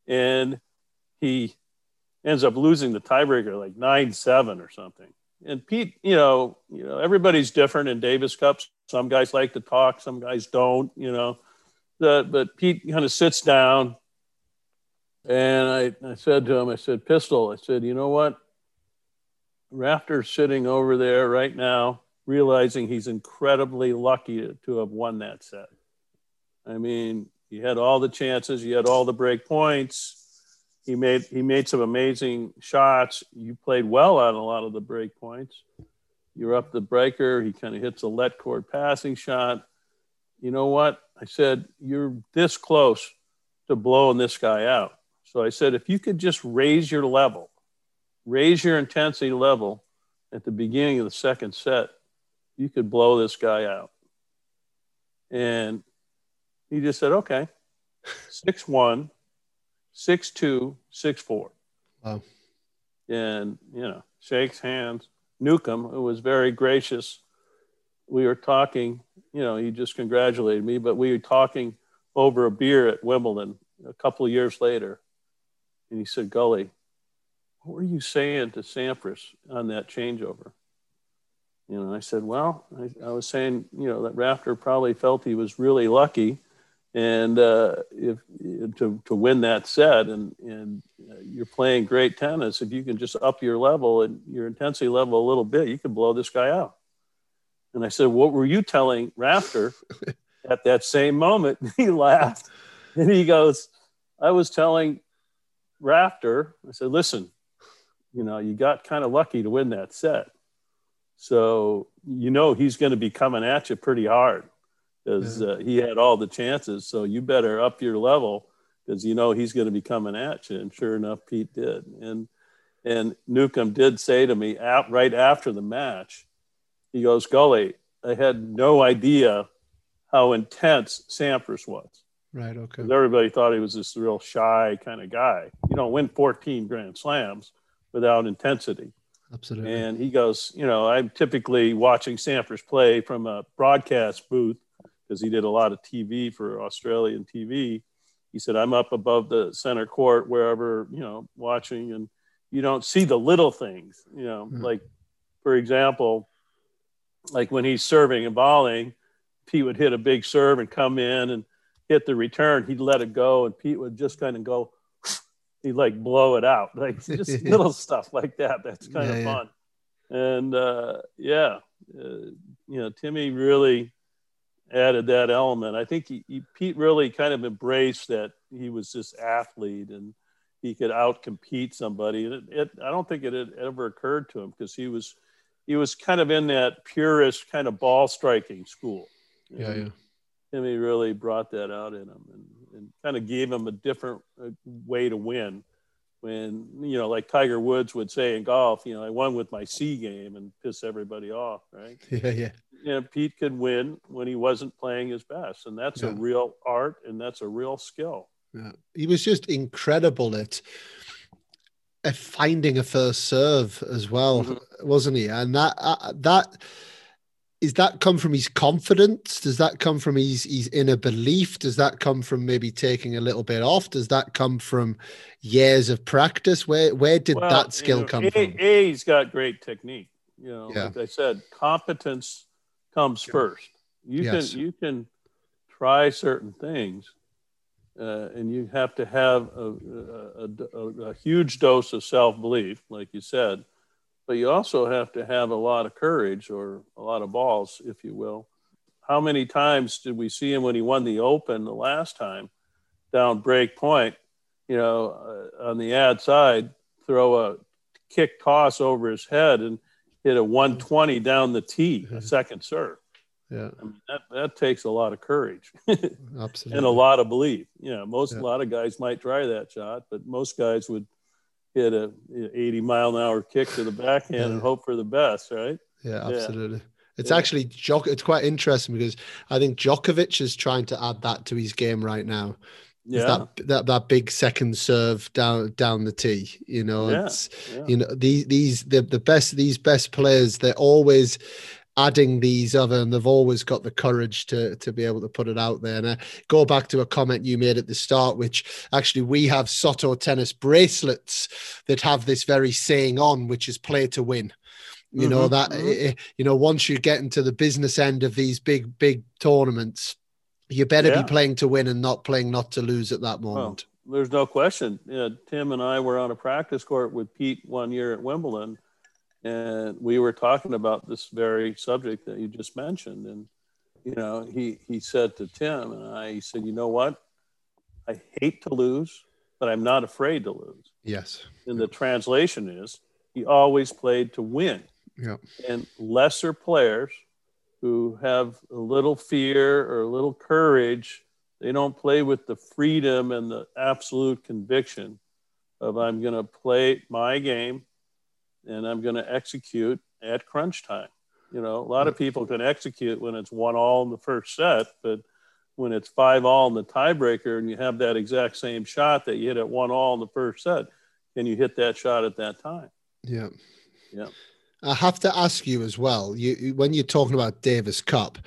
and he ends up losing the tiebreaker like nine seven or something. And Pete, you know, you know, everybody's different in Davis Cups. Some guys like to talk, some guys don't. You know, the, but Pete kind of sits down, and I, I said to him, I said, Pistol, I said, you know what? Rafter's sitting over there right now, realizing he's incredibly lucky to, to have won that set. I mean, he had all the chances, he had all the break points. He made he made some amazing shots. You played well on a lot of the break points. You're up the breaker. He kind of hits a let court passing shot. You know what? I said, You're this close to blowing this guy out. So I said, If you could just raise your level, raise your intensity level at the beginning of the second set, you could blow this guy out. And he just said, Okay, (laughs) 6 1, 6 2, 6 4. Wow. And, you know, shakes hands. Newcombe, who was very gracious, we were talking, you know, he just congratulated me, but we were talking over a beer at Wimbledon a couple of years later. And he said, Gully, what were you saying to Sampras on that changeover? You know, I said, well, I, I was saying, you know, that Rafter probably felt he was really lucky and uh, if to, to win that set and, and uh, you're playing great tennis if you can just up your level and your intensity level a little bit you can blow this guy out and i said what were you telling rafter (laughs) at that same moment (laughs) he laughed and he goes i was telling rafter i said listen you know you got kind of lucky to win that set so you know he's going to be coming at you pretty hard because Yeah. uh, he had all the chances. So you better up your level because you know he's going to be coming at you. And sure enough, Pete did. And and Newcombe did say to me out right after the match, he goes, "Gully, I had no idea how intense Sampras was. Right. Okay. 'Cause everybody thought he was this real shy kind of guy. You don't win 14 Grand Slams without intensity." Absolutely. And he goes, you know, I'm typically watching Sampras play from a broadcast booth because he did a lot of TV for Australian TV. He said, I'm up above the center court, wherever, you know, watching, and you don't see the little things, you know, Mhm. like, for example, like when he's serving and volleying, Pete would hit a big serve and come in and hit the return. He'd let it go, and Pete would just kind of go, (sniffs) he'd like blow it out, (laughs) like just (laughs) little stuff like that. That's kind Yeah, of yeah. fun. And uh, yeah, uh, you know, Timmy really added that element. I think he, he, Pete really kind of embraced that he was this athlete and he could outcompete somebody. And it, it, I don't think it had ever occurred to him because he was he was kind of in that purist kind of ball striking school. Yeah, yeah. Timmy really brought that out in him and, and kind of gave him a different uh, way to win. When you know, like Tiger Woods would say in golf, you know, I won with my C game and piss everybody off, right? (laughs) Yeah, yeah. You know, Pete could win when he wasn't playing his best, and that's yeah. a real art and that's a real skill. Yeah. He was just incredible at finding a first serve as well, mm-hmm. wasn't he? And that uh, that is that come from his confidence? Does that come from his his inner belief? Does that come from maybe taking a little bit off? Does that come from years of practice? Where where did well, that skill you know, come a, from? A, he's got great technique. You know, yeah. like I said, competence comes first. You yes. can you can try certain things, uh, and you have to have a, a, a, a huge dose of self belief, like you said, but you also have to have a lot of courage or a lot of balls, if you will. How many times did we see him when he won the Open the last time down break point? You know, uh, on the ad side, throw a kick toss over his head and hit a 120 down the tee, a second serve. Yeah. I mean, that, that takes a lot of courage Absolutely. (laughs) and a lot of belief. You know, most, yeah. a lot of guys might try that shot, but most guys would hit a 80 mile an hour kick to the backhand yeah. and hope for the best, right? Yeah, absolutely. Yeah. It's yeah. actually It's quite interesting because I think Djokovic is trying to add that to his game right now. Yeah. That, that that big second serve down down the tee. You know, it's you know these these the the best these best players. They're always adding these other and they've always got the courage to to be able to put it out there and I go back to a comment you made at the start which actually we have soto tennis bracelets that have this very saying on which is play to win you mm-hmm, know that mm-hmm. Eh, eh, you know once you get into the business end of these big big tournaments you better yeah. be playing to win and not playing not to lose at that moment well, there's no question yeah, tim and i were on a practice court with pete one year at wimbledon and we were talking about this very subject that you just mentioned. And you know he he said to tim and i he said you know what? I hate to lose but i'm not afraid to lose. Yes. And the translation is he always played to win. Yeah. And lesser players who have a little fear or a little courage they don't play with the freedom and the absolute conviction of i'm going to play my game and I'm going to execute at crunch time. You know, a lot of mm-hmm. people can execute when it's one all in the first set, but when it's five all in the tiebreaker and you have that exact same shot that you hit at one all in the first set, can you hit that shot at that time? Yeah. Yeah. I have to ask you as well. You when you're talking about Davis Cup,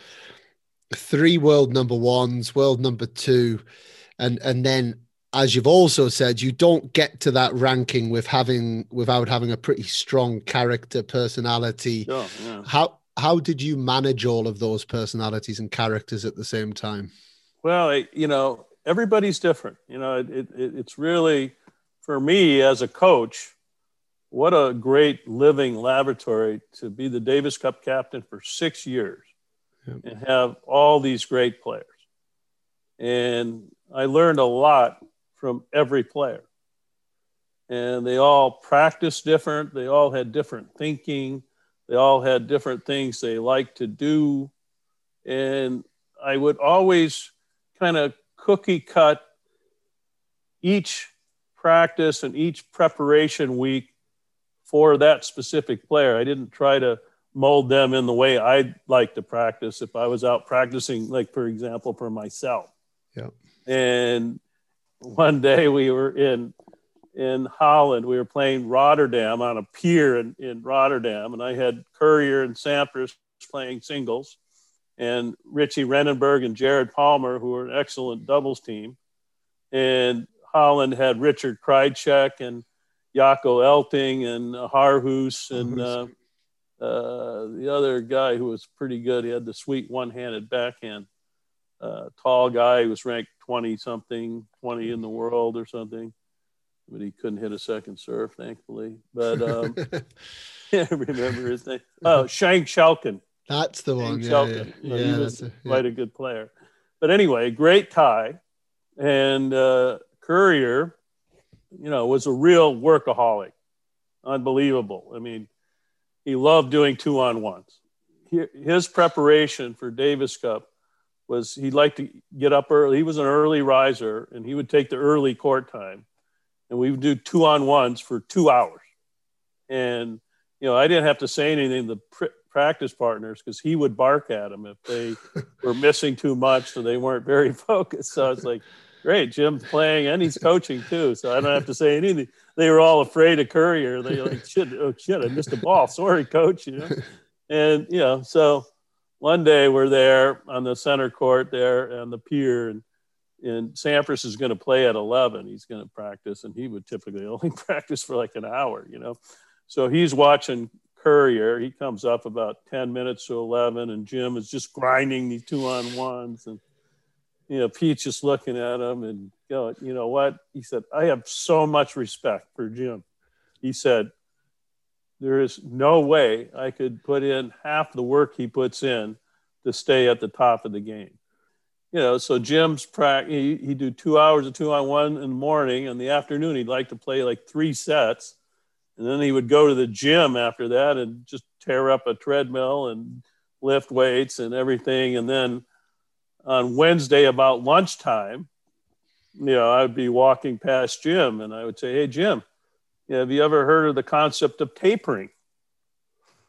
three world number ones, world number two, and and then as you've also said, you don't get to that ranking with having without having a pretty strong character, personality. Sure, yeah. How how did you manage all of those personalities and characters at the same time? Well, you know, everybody's different. You know, it, it, it's really for me as a coach. What a great living laboratory to be the Davis Cup captain for six years yep. and have all these great players. And I learned a lot from every player. And they all practiced different, they all had different thinking, they all had different things they liked to do. And I would always kind of cookie cut each practice and each preparation week for that specific player. I didn't try to mold them in the way I'd like to practice if I was out practicing, like, for example, for myself. Yeah. And (laughs) one day we were in in Holland. We were playing Rotterdam on a pier in, in Rotterdam, and I had Courier and Sampras playing singles, and Richey Reneberg and Jared Palmer, who were an excellent doubles team. And Holland had Richard Krajicek and Jacco Eltingh and Haarhuis and uh, uh, the other guy who was pretty good. He had the sweet one-handed backhand. Uh, tall guy who was ranked 20 something, 20 in the world or something. but he couldn't hit a second serve, thankfully. But um, (laughs) (laughs) can't remember his name. Oh, Sjeng Schalken. That's the one. Yeah, yeah. yeah, he was a, quite a good player. But anyway, great tie. And uh, Courier, you know, was a real workaholic. Unbelievable. I mean, he loved doing two on ones. His preparation for Davis Cup was he liked to get up early. He was an early riser and he would take the early court time and we would do two on ones for two hours. And, you know, I didn't have to say anything to the pr- practice partners because he would bark at them if they (laughs) were missing too much or they weren't very (laughs) focused. So it's like, great, Jim's playing and he's coaching too. So I don't have to say anything. They were all afraid of Courier. They like, shit, oh shit, I missed a ball. Sorry, coach. You know? (laughs) And, you know, so one day we're there on the center court there on the pier and and Sampras is going to play at 11. He's going to practice, and he would typically (laughs) only practice for like an hour, you know. So he's watching Courier. He comes up about 10 minutes to 11, and Jim is just grinding the two on ones. And, you know, Pete's just looking at him and going, you know what? He said, I have so much respect for Jim. He said, there is no way I could put in half the work he puts in to stay at the top of the game you know, so Jim's practice, he, he'd do two hours of two on one in the morning. In the afternoon, he'd like to play like three sets. And then he would go to the gym after that and just tear up a treadmill and lift weights and everything. And then on Wednesday, about lunchtime, you know, I'd be walking past Jim and I would say, Hey, Jim, you know, have you ever heard of the concept of tapering?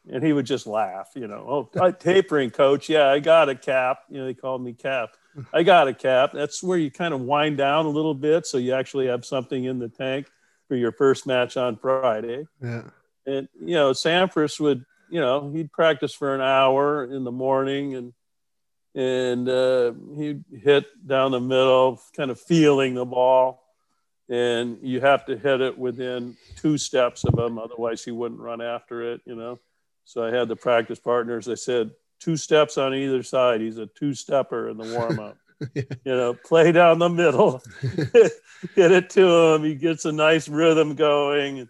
And he would just laugh, you know, oh, tapering, coach. Yeah, I got a cap. You know, they called me cap. I got a cap. That's where you kind of wind down a little bit so you actually have something in the tank for your first match on Friday. Yeah. And you know, Sampras would, you know, he'd practice for an hour in the morning and and uh, he'd hit down the middle, kind of feeling the ball. And you have to hit it within two steps of him, otherwise he wouldn't run after it, you know. So I had the practice partners. I said, two steps on either side. He's a two stepper in the warm up. yeah. (laughs) (laughs) You know, play down the middle, (laughs) hit it to him. He gets a nice rhythm going.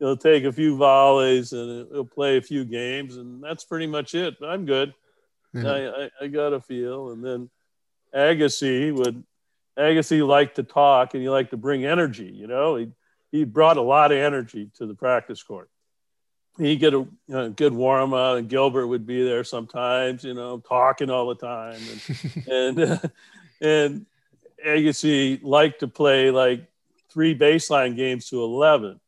He'll take a few volleys and he'll play a few games, and that's pretty much it. I'm good. Yeah. I, I, I, got a feel. And then Agassi would, Agassi liked to talk and he liked to bring energy. You know, he, he brought a lot of energy to the practice court he get a, a good warm up, and Gilbert would be there sometimes, you know, talking all the time, and (laughs) and uh, (laughs) and Agassi liked to play like three baseline games to eleven,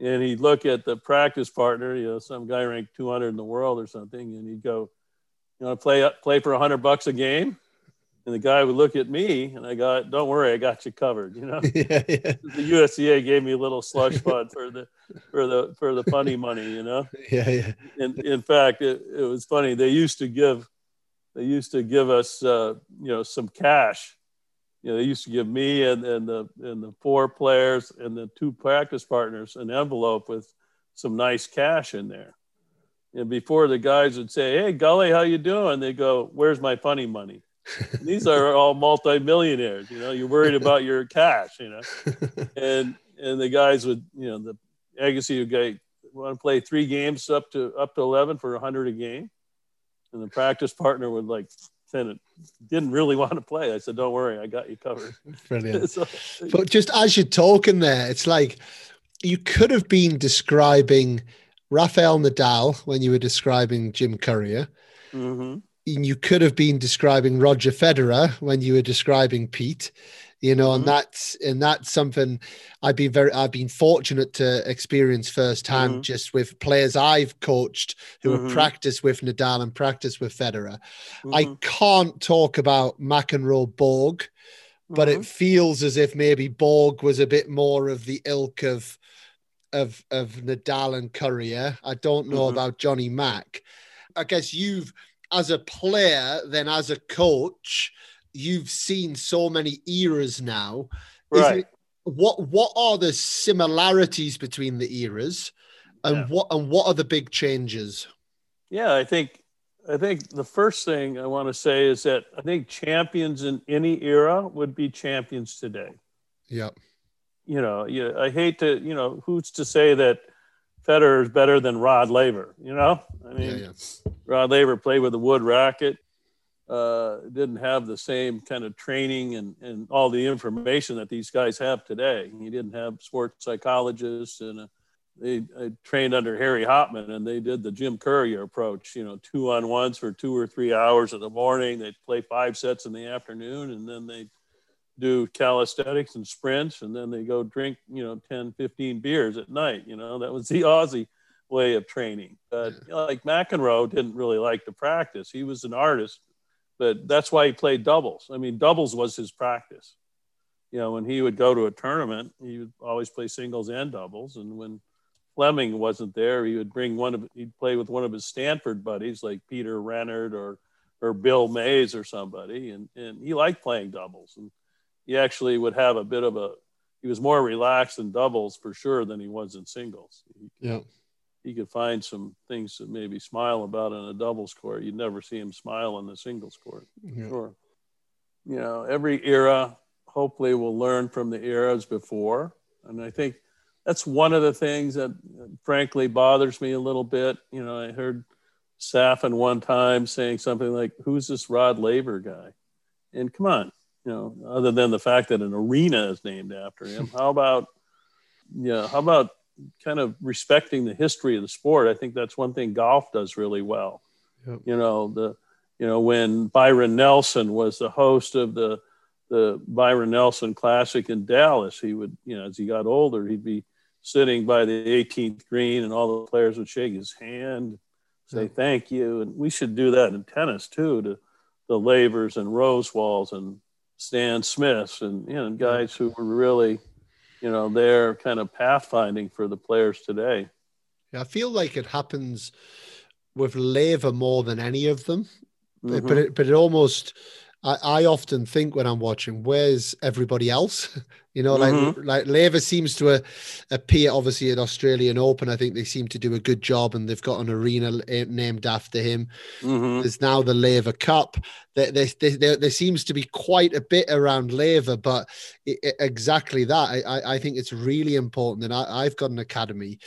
and he'd look at the practice partner, you know, some guy ranked 200 in the world or something, and he'd go, "You want to play play for 100 bucks a game?" And the guy would look at me and I got, don't worry, I got you covered. You know, (laughs) yeah, yeah. (laughs) the USTA gave me a little slush fund for the, for the, for the funny money, you know? (laughs) Yeah. Yeah. And in fact, it, it was funny. They used to give, they used to give us, uh, you know, some cash. You know, they used to give me and, and the, and the four players and the two practice partners an envelope with some nice cash in there. And before the guys would say, Hey, Gully, how you doing? They go, where's my funny money? These are all multimillionaires. You know, you're worried about your cash. You know, (laughs) and and the guys would, you know, the Agassi guy want to play three games up to up to eleven for a hundred a game, and the practice partner would like. Didn't really (laughs) want to play. I said, "Don't worry, I got you covered." Brilliant. (laughs) so, but just as you're talking there, it's like you could have been describing Rafael Nadal when you were describing Jim Courier. Mm-hmm you could have been describing Roger Federer when you were describing Pete you know, mm-hmm. and that's and that's something I've been very I've been fortunate to experience firsthand mm-hmm. just with players I've coached who mm-hmm. have practiced with Nadal and practiced with Federer. I mm-hmm. can't talk about McEnroe Borg, but it mm-hmm. feels as if maybe Borg was a bit more of the ilk of of of Nadal and Courier. I don't know mm-hmm. about Johnny Mac. I guess you've as a player than as a coach, you've seen so many eras now. Right. It, what what are the similarities between the eras, and yeah. what and what are the big changes? Yeah, I think I think the first thing I want to say is that I think champions in any era would be champions today. Yeah. you know, you, I hate to, you know, who's to say that Federer is better than Rod Laver? You know, I mean, yeah, yeah. Rod Laver played with a wood racket, uh, didn't have the same kind of training and, and all the information that these guys have today. He didn't have sports psychologists and a, they I trained under Harry Hopman and they did the Jim Courier approach, you know, two on ones for two or three hours in the morning. They'd play five sets in the afternoon and then they'd do calisthenics and sprints and then they go drink you know 10 15 beers at night you know? That was the (laughs) aussie way of training. But know, like mcenroe didn't really like to practice. He was an artist but that's why he played doubles. I mean doubles was his practice. You know when he would go to a tournament he would always play singles and doubles and when fleming wasn't there he would bring one of he'd play with one of his stanford buddies like peter Rennert or or bill maze or somebody and, and he liked playing doubles and he actually would have a bit of a he was more relaxed in doubles for sure than he was in singles. He, yeah. He could find some things to maybe smile about in a doubles court. You'd never see him smile in the singles court. Yeah. Sure. You know, every era hopefully will learn from the eras before. And I think that's one of the things that frankly bothers me a little bit. You know, I heard Safin one time saying something like, Who's this Rod Laver guy? And come on, you know, other than the fact that an arena is named after him. (laughs) How about, yeah, how about kind of respecting the history of the sport? I think that's one thing golf does really well. Yep. You know, the, you know, when Byron Nelson was the host of the, the Byron Nelson Classic in Dallas, he would, you know, as he got older, he'd be sitting by the 18th green and all the players would shake his hand, say yep. thank you. And we should do that in tennis too, to the Lavers and Rosewalls and Stan Smiths and you know guys who were really, you know, they're kind of pathfinding for the players today. Yeah, I feel like it happens with Laver more than any of them, mm-hmm. but it, but it almost I, I often think when I'm watching, where's everybody else? (laughs) you know, mm-hmm. like like Laver seems to uh, appear obviously at Australian Open. I think they seem to do a good job, and they've got an arena named after him. Mm-hmm. There's now the Laver Cup. There, there, there, there, seems to be quite a bit around Laver, but it, it, exactly that. I, I think it's really important, and I, I've got an academy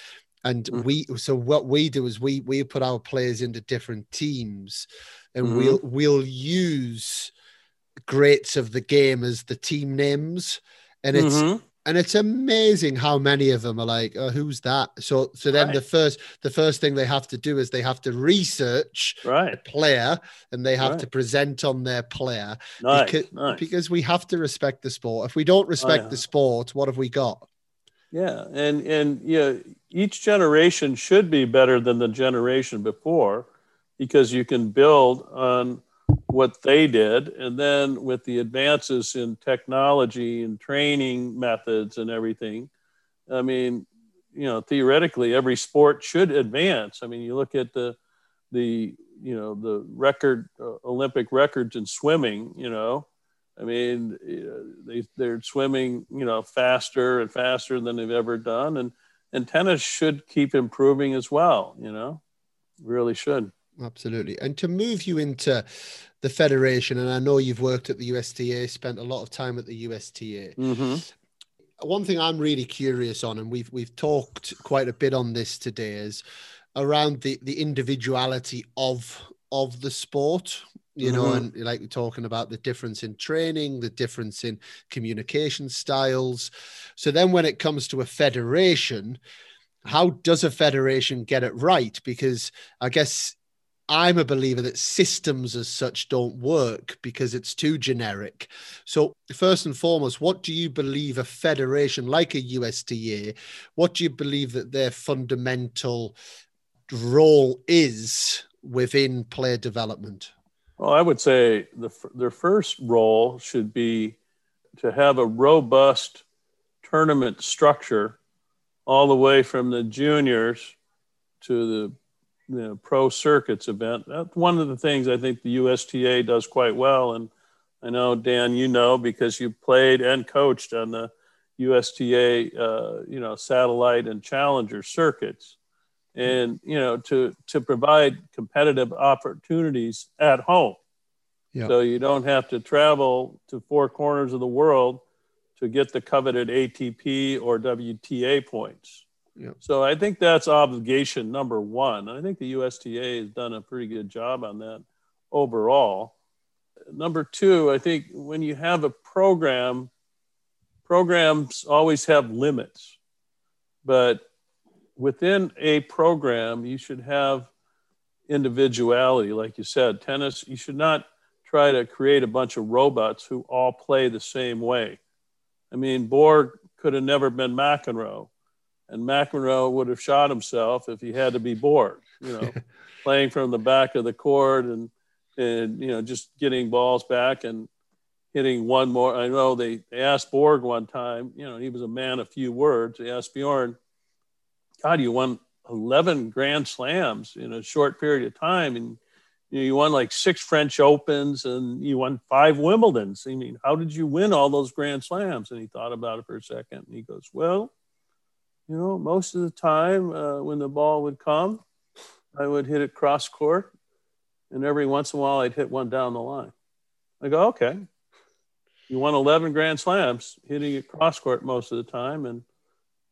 and mm-hmm. we so what we do is we we put our players into different teams and mm-hmm. we'll we'll use greats of the game as the team names, and it's mm-hmm. and it's amazing how many of them are like, oh, "Who's that?" So so then right. the first the first thing they have to do is they have to research right. the player and they have right. to present on their player nice. Because, nice. because we have to respect the sport. If we don't respect oh, yeah. the sport, what have we got? Yeah, and and yeah, each generation should be better than the generation before because you can build on what they did. And then with the advances in technology and training methods and everything, I mean, you know, theoretically, every sport should advance. I mean, you look at the, the, you know, the record, uh, Olympic records in swimming, you know, I mean, they, they're swimming, you know, faster and faster than they've ever done. And, and tennis should keep improving as well, you know, really should. Absolutely. And to move you into the federation, and I know you've worked at the USTA, spent a lot of time at the USTA. Mm-hmm. One thing I'm really curious on, and we've we've talked quite a bit on this today, is around the the individuality of of the sport you know mm-hmm. and like talking about the difference in training the difference in communication styles so then when it comes to a federation how does a federation get it right because i guess I'm a believer that systems as such don't work because it's too generic. So, first and foremost, what do you believe a federation like a USTA, what do you believe that their fundamental role is within player development? Well, I would say the, their first role should be to have a robust tournament structure all the way from the juniors to the you know, pro circuits event. That's one of the things I think the USTA does quite well. And I know, Dan, you know, because you played and coached on the USTA, uh, you know, satellite and challenger circuits. And, you know, to, to provide competitive opportunities at home. So you don't have to travel to four corners of the world to get the coveted ATP or WTA points. So I think that's obligation number one. I think the USTA has done a pretty good job on that overall. Number two, I think when you have a program, programs always have limits, but within a program, you should have individuality. Like you said, tennis, you should not try to create a bunch of robots who all play the same way. I mean, Borg could have never been McEnroe, and McEnroe would have shot himself if he had to be Borg, you know, (laughs) playing from the back of the court and, and, you know, just getting balls back and hitting one more. I know they, they asked Borg one time, you know, he was a man of few words. They asked Bjorn, God, you won 11 Grand Slams in a short period of time. And you, know, you won like six French Opens and you won five Wimbledons. I mean, how did you win all those Grand Slams? And he thought about it for a second and he goes, Well, you know, most of the time uh, when the ball would come, I would hit it cross court. And every once in a while, I'd hit one down the line. I go, Okay. You won 11 Grand Slams hitting it cross court most of the time. And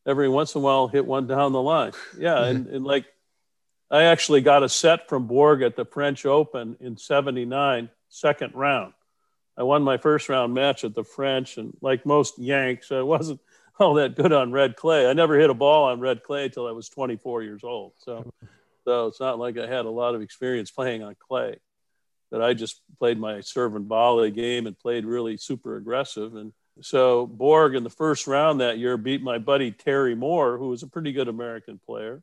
every once in a while, hit one down the line. Yeah. and, and like, I actually got a set from Borg at the French Open in 79, second round. I won my first round match at the French, and like most Yanks, I wasn't all that good on red clay. I never hit a ball on red clay until I was 24 years old. So, so it's not like I had a lot of experience playing on clay. But I just played my serve and volley game and played really super aggressive. And so Borg in the first round that year beat my buddy Terry Moore, who was a pretty good American player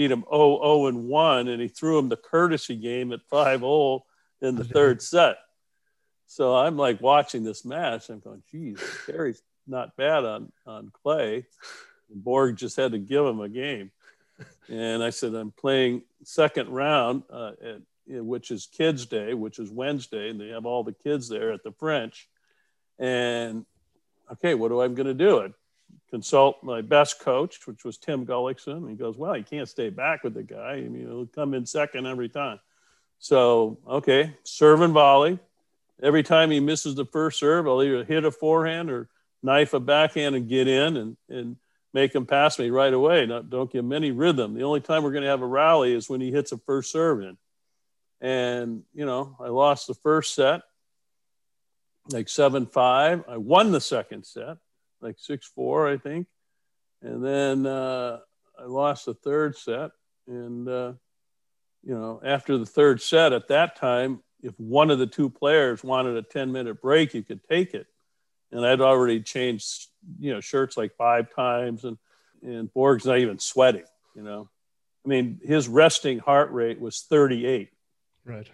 beat him 0 0 and 1, and he threw him the courtesy game at 5 0 in the (laughs) third set. So I'm like watching this match. I'm going, geez, Terry's not bad on, on clay. And Borg just had to give him a game. And I said, I'm playing second round, uh, at, which is Kids Day, which is Wednesday, and they have all the kids there at the French. And okay, what do I'm going to do? I consult my best coach, which was Tim Gullikson. He goes, Well, you can't stay back with the guy. I mean, he'll come in second every time. So, okay, serve and volley. Every time he misses the first serve, I'll either hit a forehand or knife a backhand and get in and, and make him pass me right away. Don't give him any rhythm. The only time we're going to have a rally is when he hits a first serve in. And, you know, I lost the first set, like 7 5. I won the second set like six four, I think, and then uh, I lost the third set. And uh, you know, after the third set, at that time, if one of the two players wanted a ten minute break, you could take it. And I'd already changed, you know, shirts like five times, and and Borg's not even sweating. You know, I mean, his resting heart rate was 38. Right.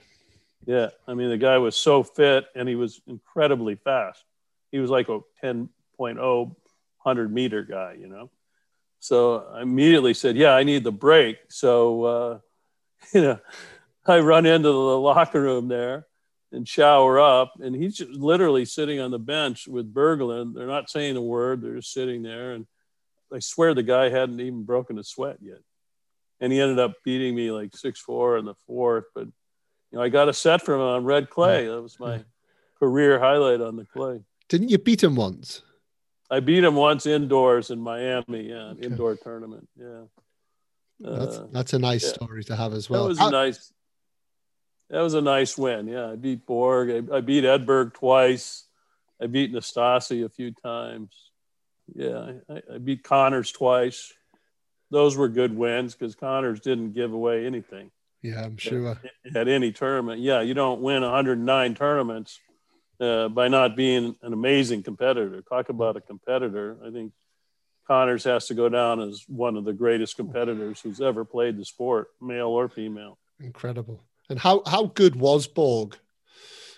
Yeah, I mean, the guy was so fit and he was incredibly fast. He was like a 10 100 meter guy, you know. So I immediately said, "Yeah, I need the break." So uh, (laughs) you know, I run into the locker room there and shower up, and he's just literally sitting on the bench with Bergelin. They're not saying a word; they're just sitting there, and I swear the guy hadn't even broken a sweat yet. And he ended up beating me like six four in the fourth, but you know, I got a set from him on red clay. That was my career highlight on the clay. Didn't you beat him once? I beat him once indoors in Miami, yeah, okay. indoor tournament, yeah. That's uh, that's a nice yeah. story to have as well. That was a nice. That was a nice win. Yeah, I beat Borg. I, I beat Edberg twice. I beat Nastase a few times. Yeah, I, I beat Connors twice. Those were good wins because Connors didn't give away anything. Yeah, I'm sure. At, at any tournament, yeah, you don't win 109 tournaments uh, by not being an amazing competitor. Talk about a competitor. I think Connors has to go down as one of the greatest competitors who's ever played the sport, male or female. Incredible. And how, how good was Borg?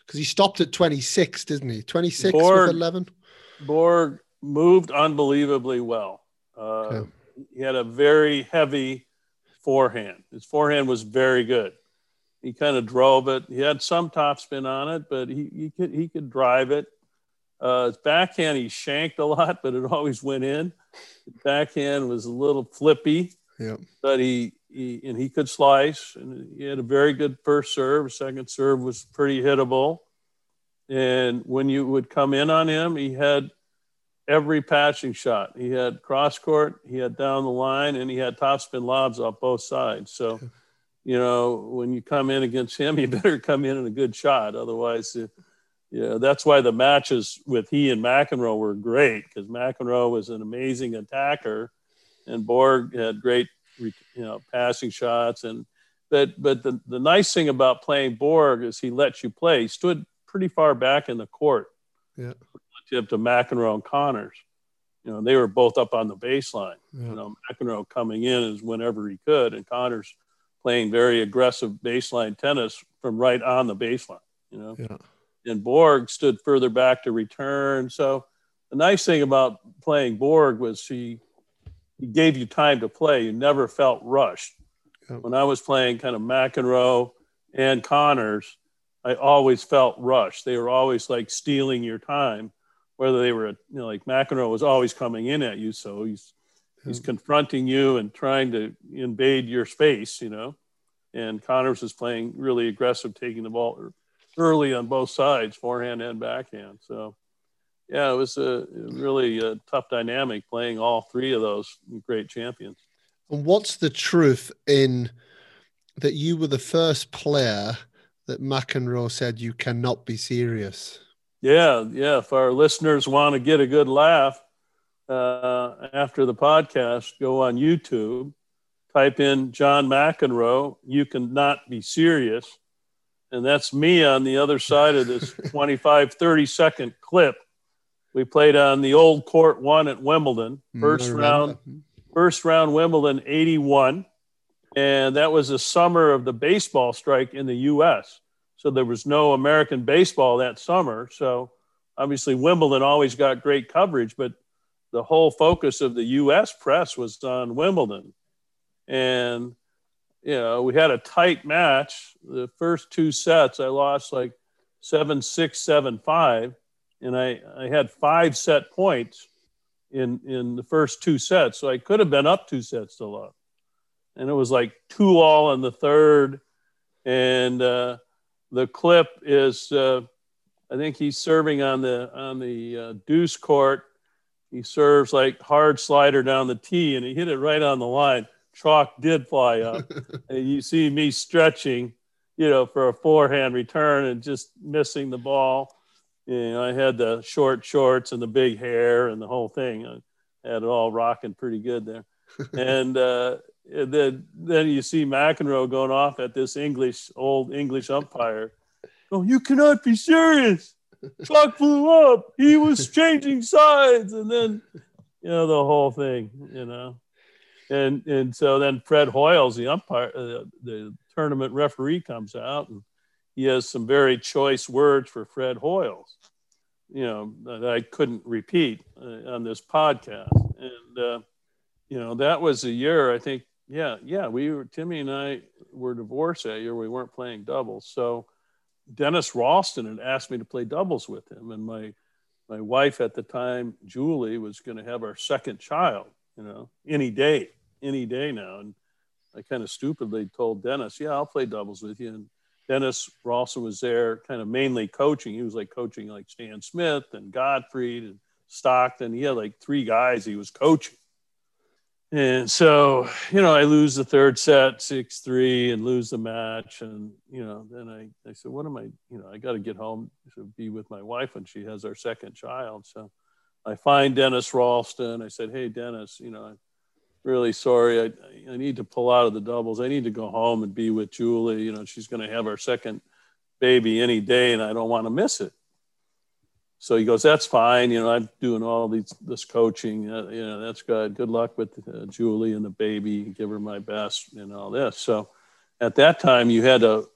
Because he stopped at 26, didn't he? 26 Borg, with 11? Borg moved unbelievably well. Uh, okay. He had a very heavy forehand. His forehand was very good he kind of drove it. He had some topspin on it, but he, he could he could drive it. Uh, his backhand he shanked a lot, but it always went in. His backhand was a little flippy, yeah. but he, he and he could slice, and he had a very good first serve. Second serve was pretty hittable, and when you would come in on him, he had every passing shot. He had cross court, he had down the line, and he had topspin lobs off both sides. So, you know, when you come in against him, you (laughs) better come in in a good shot. Otherwise, know, that's why the matches with he and McEnroe were great because McEnroe was an amazing attacker, and Borg had great, you know, passing shots. And but but the the nice thing about playing Borg is he lets you play. He stood pretty far back in the court. Yeah relative to McEnroe and Connors. You know, they were both up on the baseline. Yeah. You know, McEnroe coming in is whenever he could, and Connors playing very aggressive baseline tennis from right on the baseline. You know, yeah. and Borg stood further back to return. So the nice thing about playing Borg was he he gave you time to play. You never felt rushed. Yeah. When I was playing kind of McEnroe and Connors, I always felt rushed. They were always like stealing your time whether they were, you know, like McEnroe was always coming in at you. So he's, he's confronting you and trying to invade your space, you know. And Connors is playing really aggressive, taking the ball early on both sides, forehand and backhand. So, yeah, it was a really a tough dynamic playing all three of those great champions. And what's the truth in that you were the first player that McEnroe said you cannot be serious? Yeah, yeah. If our listeners want to get a good laugh uh, after the podcast, go on YouTube, type in John McEnroe. You cannot be serious. And that's me on the other side of this (laughs) 25, 30 second clip. We played on the old court one at Wimbledon, mm, first round, first round Wimbledon 81. And that was the summer of the baseball strike in the US. So there was no American baseball that summer. So obviously Wimbledon always got great coverage, but the whole focus of the U.S. press was on Wimbledon. And, you know, we had a tight match. The first two sets, I lost like seven, six, seven, five. And I, I had five set points in, in the first two sets. So I could have been up two sets to love. And it was like two all in the third. And, uh, the clip is uh, I think he's serving on the on the uh, deuce court. He serves like hard slider down the tee, and he hit it right on the line. Chalk did fly up, (laughs) and you see me stretching, you know, for a forehand return and just missing the ball. You know, I had the short shorts and the big hair and the whole thing. I had it all rocking pretty good there, (laughs) and uh, then then you see McEnroe going off at this English old English umpire. Oh, you cannot be serious. Clock blew up. He was changing sides, and then you know the whole thing. You know, and and so then Fred Hoyles, the umpire, uh, the tournament referee, comes out and he has some very choice words for Fred Hoyles. You know that I couldn't repeat uh, on this podcast, and uh, you know that was a year I think yeah, yeah. We were Timmy and I were divorced that year. We weren't playing doubles. So Dennis Ralston had asked me to play doubles with him, and my my wife at the time, Julie, was going to have our second child. You know, any day, any day now. And I kind of stupidly told Dennis, "Yeah, I'll play doubles with you." And Dennis Ralston was there, kind of mainly coaching. He was like coaching like Stan Smith and Gottfried and Stockton. He had like three guys he was coaching. And so, you know, I lose the third set, six three, and lose the match. And you know, then I, I said, what am I? You know, I got to get home to be with my wife when she has our second child. So, I find Dennis Ralston. I said, hey, Dennis, you know, really sorry. I, I need to pull out of the doubles. I need to go home and be with Julie. You know, she's going to have our second baby any day, and I don't want to miss it so he goes, "That's fine. You know, I'm doing all these this coaching. Uh, you know, that's good. Good luck with uh, Julie and the baby. Give her my best and all this." So, at that time, you had to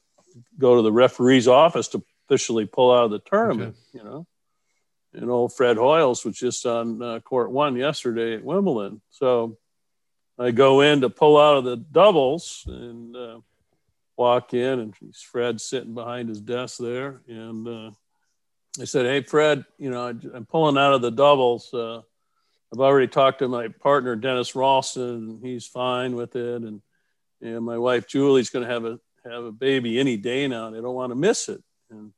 go to the referee's office to officially pull out of the tournament. Okay. You know, and old Fred Hoyles was just on uh, court one yesterday at Wimbledon. So, I go in to pull out of the doubles and uh, walk in, and Fred's sitting behind his desk there, and uh, I said, "Hey, Fred, you know, I'm pulling out of the doubles. Uh, I've already talked to my partner Dennis Ralston. He's fine with it, and and my wife Julie's going to have a have a baby any day now. And I don't want to miss it." And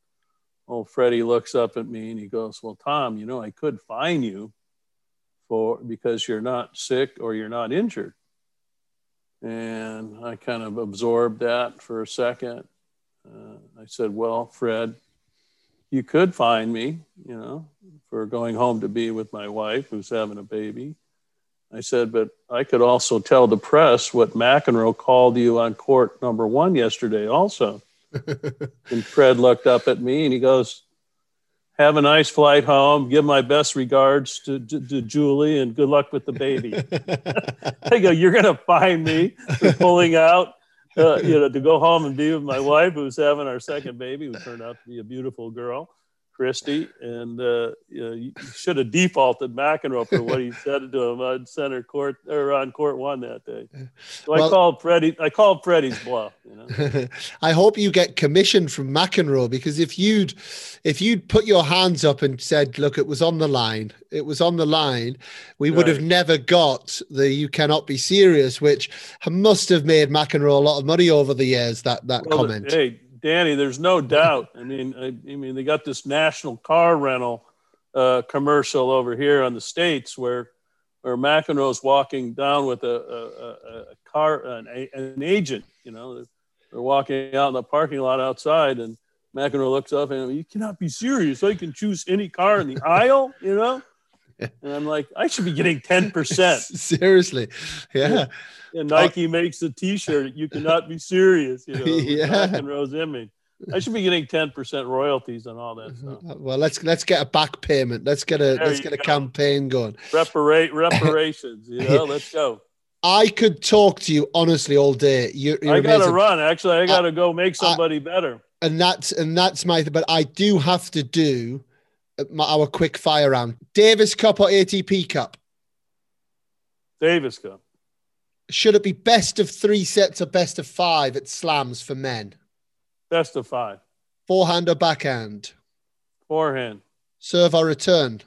old Freddie looks up at me and he goes, "Well, Tom, you know, I could fine you for because you're not sick or you're not injured. And I kind of absorbed that for a second. Uh, I said, Well, Fred, you could find me, you know, for going home to be with my wife who's having a baby. I said, but I could also tell the press what McEnroe called you on court number one yesterday, also. (laughs) and Fred looked up at me and he goes, Have a nice flight home. Give my best regards to, to, to Julie and good luck with the baby. (laughs) I go, You're going to find me for pulling out, uh, you know, to go home and be with my wife who's having our second baby, who turned out to be a beautiful girl. Christie, and uh, you, know, you should have defaulted McEnroe for what he (laughs) said to him on center court or on court one that day. So well, I called Freddie. I called Freddie's bluff. You know? (laughs) I hope you get commission from McEnroe because if you'd if you'd put your hands up and said, "Look, it was on the line. It was on the line," we right. would have never got the "You cannot be serious," which must have made McEnroe a lot of money over the years. That that well, comment. Hey, Danny, there's no doubt. I mean, I, I mean, they got this national car rental uh, commercial over here on the states where where McEnroe's walking down with a, a, a car an, an, agent. You know, they're walking out in the parking lot outside, and McEnroe looks up and you cannot be serious. I can choose any car in the aisle. You know. And I'm like, I should be getting 10%. (laughs) Seriously. Yeah. And Nike uh, makes a t-shirt. You cannot be serious. You know, (laughs) yeah. McEnroe's image. I should be getting 10% royalties on all that stuff. Well, let's let's get a back payment. Let's get a there let's get go. a campaign going. Reparate (laughs) reparations, you know, let's go. I could talk to you honestly all day. You're, you're I gotta run. Actually, I gotta go make somebody better. And that's and that's my. But I do have to do our quick fire round. Davis Cup or ATP Cup? Davis Cup. Should it be best of three sets or best of five at slams for men? Best of five. Forehand or backhand? Forehand. Serve or return?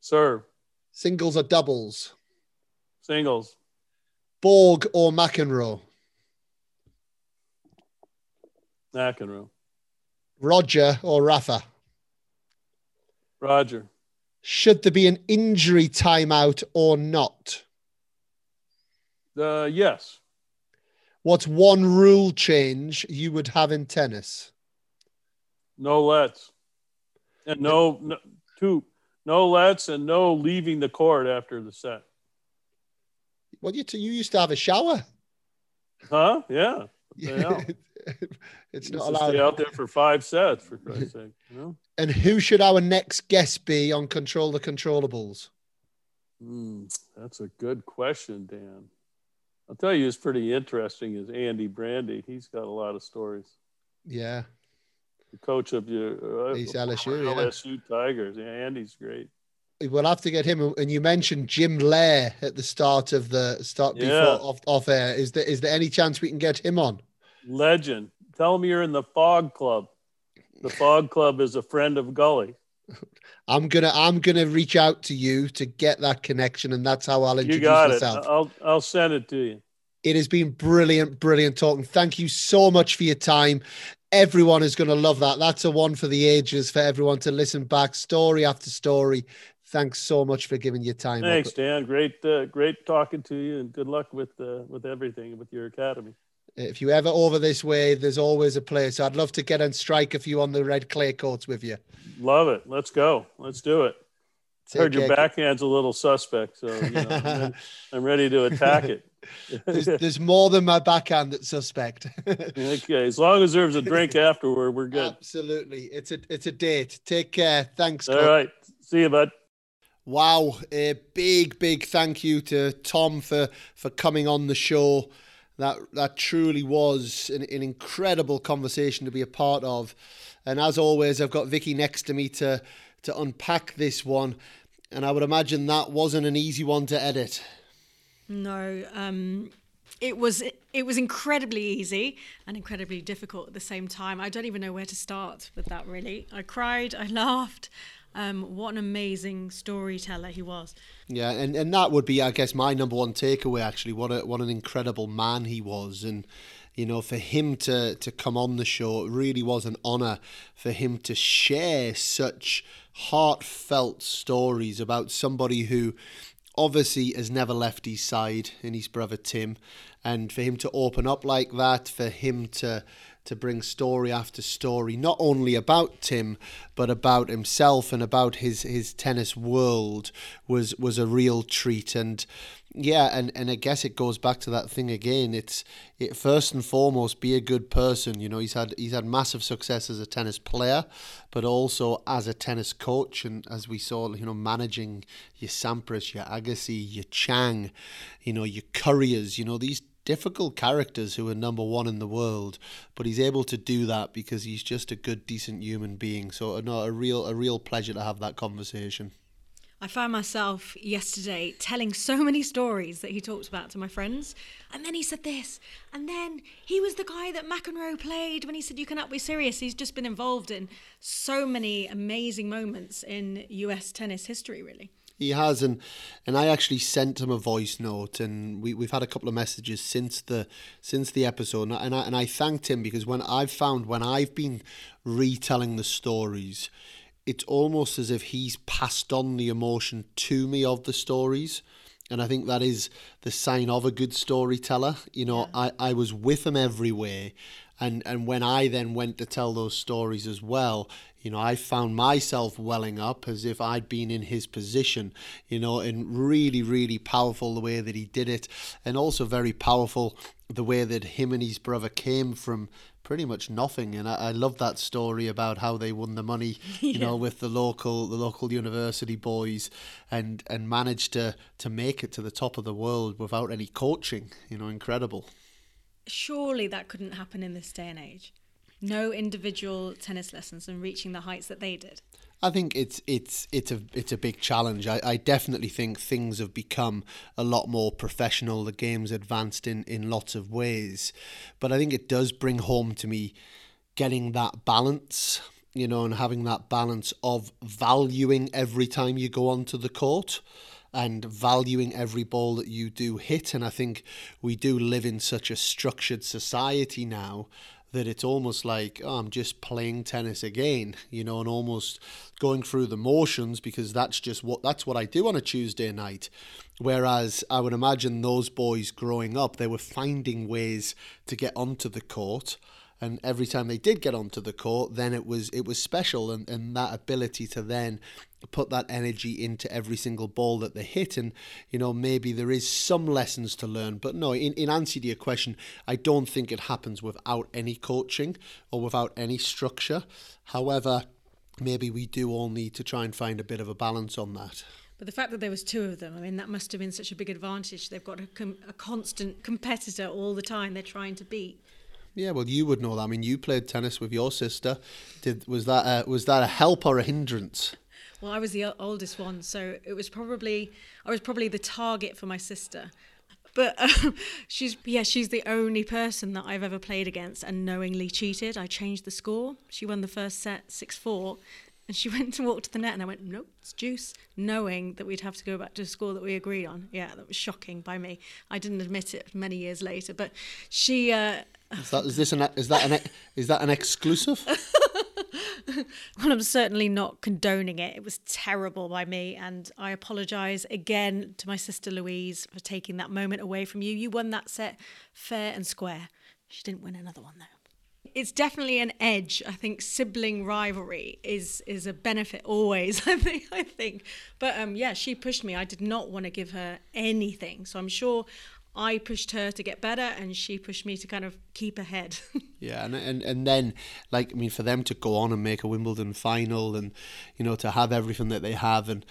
Serve. Singles or doubles? Singles. Borg or McEnroe? McEnroe. Roger or Rafa? Roger. Should there be an injury timeout or not? Uh, yes. What's one rule change you would have in tennis? No lets. And no, no two, no lets and no leaving the court after the set. Well, you, t- you used to have a shower. Huh? Yeah. Yeah. (laughs) it's not allowed. Stay out there for five sets, for Christ's sake. You know? And who should our next guest be on Control the Controllables? Mm, that's a good question, Dan. I'll tell you, it's pretty interesting. Is Andy Brandi? He's got a lot of stories. Yeah. The coach of your uh, He's LSU, LSU yeah. Tigers. Yeah, Andy's great. We'll have to get him. And you mentioned Jim Loehr at the start of the start yeah. before off, off air. Is there is there any chance we can get him on? Legend. Tell him you're in the Fog Club. The Fog Club is a friend of Gully. I'm gonna I'm gonna reach out to you to get that connection, and that's how I'll introduce you got myself. It. I'll I'll send it to you. It has been brilliant, brilliant talking. Thank you so much for your time. Everyone is going to love that. That's a one for the ages for everyone to listen back, story after story. Thanks so much for giving your time. Thanks, Dan. Great, uh, great talking to you, and good luck with uh, with everything with your academy. If you ever over this way, there's always a place. I'd love to get and strike a few on the red clay courts with you. Love it. Let's go. Let's do it. Take Heard your backhand's a little suspect, so you know, I'm, ready, (laughs) I'm, ready, to attack it. there's, there's, more than my backhand that's suspect. (laughs) okay, as long as there's a drink (laughs) afterward, we're good. Absolutely, it's a it's a date. Take care. Thanks. All right. see you, bud. Wow, a big big thank you to Tom for for coming on the show that that truly was an, an, incredible conversation to be a part of. And as always, I've got Vicky next to me to to unpack this one, and I would imagine that wasn't an easy one to edit. No, um, it was it was incredibly easy and incredibly difficult at the same time. I don't even know where to start with that. Really, I cried, I laughed. Um, what an amazing storyteller he was. Yeah, and, and that would be, I guess, my number one takeaway. Actually, what a what an incredible man he was, and you know, for him to, to come on the show, it really was an honour for him to share such heartfelt stories about somebody who obviously has never left his side and his brother Tim. And for him to open up like that, for him to to bring story after story, not only about Tim, but about himself and about his, his tennis world was was a real treat. And yeah, and, and I guess it goes back to that thing again. It's it first and foremost be a good person. You know, he's had he's had massive success as a tennis player, but also as a tennis coach. And as we saw, you know, managing your Sampras, your Agassi, your Chang, you know, your Couriers. You know, these difficult characters who are number one in the world, but he's able to do that because he's just a good, decent human being. So, uh, no, a real a real pleasure to have that conversation. I found myself yesterday telling so many stories that he talked about to my friends. And then he said this. And then he was the guy that McEnroe played when he said, You cannot be serious. He's just been involved in so many amazing moments in US tennis history, really. He has, and and I actually sent him a voice note, and we we've had a couple of messages since the since the episode, and I and I thanked him because when I've found when I've been retelling the stories, it's almost as if he's passed on the emotion to me of the stories. And I think that is the sign of a good storyteller. You know, yeah. I, I was with him everywhere. And, and when I then went to tell those stories as well, you know, I found myself welling up as if I'd been in his position, you know, and really, really powerful the way that he did it. And also very powerful the way that him and his brother came from pretty much nothing. And I, I love that story about how they won the money, (laughs) you yeah. know, with the local the local university boys, and and managed to to make it to the top of the world without any coaching. You know, incredible. Surely that couldn't happen in this day and age. No individual tennis lessons and reaching the heights that they did. I think it's it's it's a it's a big challenge. I, I definitely think things have become a lot more professional. The game's advanced in, in lots of ways. But I think it does bring home to me getting that balance, you know, and having that balance of valuing every time you go onto the court and valuing every ball that you do hit. And I think we do live in such a structured society now that it's almost like oh, I'm just playing tennis again, you know, and almost going through the motions because that's just what that's what I do on a Tuesday night. Whereas I would imagine those boys growing up, they were finding ways to get onto the court and every time they did get onto the court then it was it was special and, and that ability to then put that energy into every single ball that they hit and you know maybe there is some lessons to learn but no in, in answer to your question i don't think it happens without any coaching or without any structure however maybe we do all need to try and find a bit of a balance on that but the fact that there was two of them, I mean, that must have been such a big advantage. They've got a, com- a constant competitor all the time they're trying to beat. Yeah, well, you would know that. I mean, you played tennis with your sister. Did was that a, was that a help or a hindrance? Well, I was the oldest one, so it was probably I was probably the target for my sister. But um, (laughs) she's yeah, she's the only person that I've ever played against and knowingly cheated. I changed the score. She won the first set six four, and she (laughs) went to walk to the net, and I went, nope, it's juice, knowing that we'd have to go back to a score that we agreed on. Yeah, that was shocking by me. I didn't admit it many years later, but she. Uh, is that is this an is that an is that an exclusive? (laughs) well, I'm certainly not condoning it. It was terrible by me, and I apologise again to my sister Louise for taking that moment away from you. You won that set fair and square. She didn't win another one though. It's definitely an edge. I think sibling rivalry is is a benefit always. (laughs) I think I think, but um, yeah, she pushed me. I did not want to give her anything, so I'm sure I pushed her to get better and she pushed me to kind of keep ahead. (laughs) yeah, and, and and then like I mean for them to go on and make a Wimbledon final and you know to have everything that they have and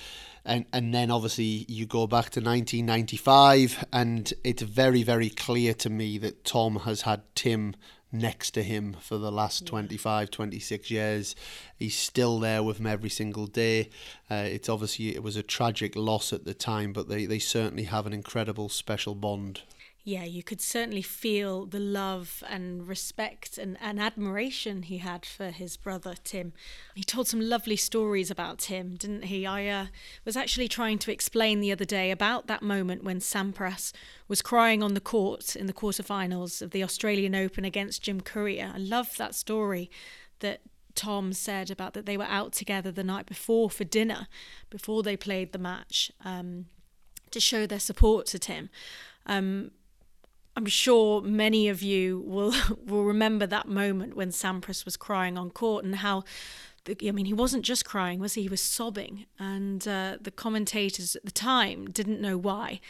and and then obviously you go back to 1995 and it's very very clear to me that Tom has had Tim next to him for the last yeah. 25 26 years. He's still there with him every single day. Uh, it's obviously it was a tragic loss at the time but they, they certainly have an incredible special bond yeah, you could certainly feel the love and respect and, and admiration he had for his brother Tim. He told some lovely stories about Tim, didn't he? I uh, was actually trying to explain the other day about that moment when Sampras was crying on the court in the quarterfinals of the Australian Open against Jim Courier. I love that story that Tom said about that they were out together the night before for dinner, before they played the match, um, to show their support to Tim. Um, I'm sure many of you will (laughs) will remember that moment when Sampras was crying on court and how. I mean, he wasn't just crying, was he? He was sobbing, and uh, the commentators at the time didn't know why.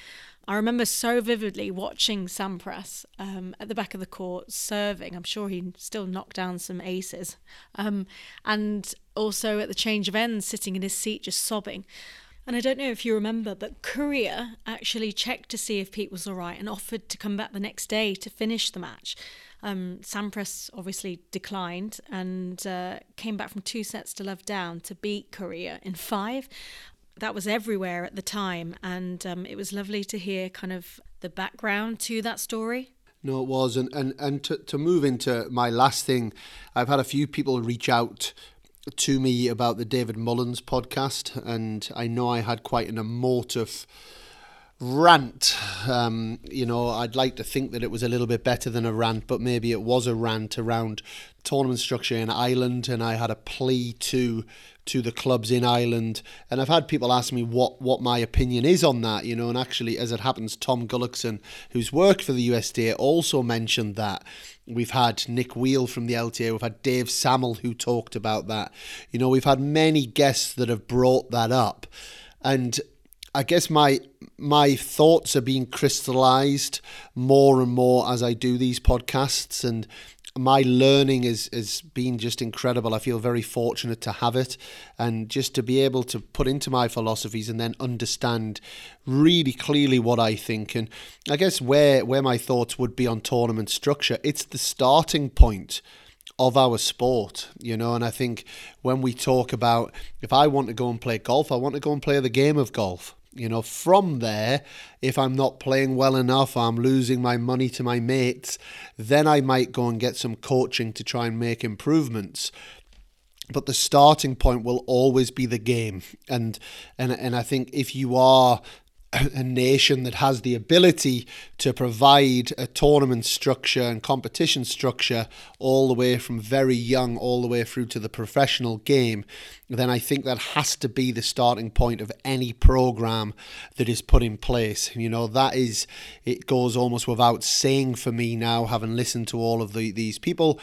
I remember so vividly watching Sampras um, at the back of the court serving. I'm sure he still knocked down some aces, um, and also at the change of ends, sitting in his seat just sobbing. And I don't know if you remember, but Courier actually checked to see if Pete was all right and offered to come back the next day to finish the match. Um, Sampras obviously declined and uh, came back from two sets to love down to beat Courier in five. That was everywhere at the time, and um, it was lovely to hear kind of the background to that story. No, it was, and and and to to move into my last thing, I've had a few people reach out to me about the David Mullins podcast, and I know I had quite an emotive rant. Um, you know, I'd like to think that it was a little bit better than a rant, but maybe it was a rant around tournament structure in Ireland, and I had a plea to to the clubs in Ireland. And I've had people ask me what what my opinion is on that. You know, and actually, as it happens, Tom Gullikson, who's worked for the USTA, also mentioned that. We've had Nick Wheel from the LTA. We've had Dave Sammel who talked about that. You know, we've had many guests that have brought that up, and I guess my my thoughts are being crystallized more and more as I do these podcasts and my learning is has been just incredible. I feel very fortunate to have it and just to be able to put into my philosophies and then understand really clearly what I think. And I guess where where my thoughts would be on tournament structure, it's the starting point of our sport, you know. And I think when we talk about if I want to go and play golf, I want to go and play the game of golf. You know, from there, if I'm not playing well enough, I'm losing my money to my mates, then I might go and get some coaching to try and make improvements. But the starting point will always be the game. And and and I think if you are a nation that has the ability to provide a tournament structure and competition structure all the way from very young all the way through to the professional game, then I think that has to be the starting point of any program that is put in place. You know, that is, it goes almost without saying for me now, having listened to all of the, these people.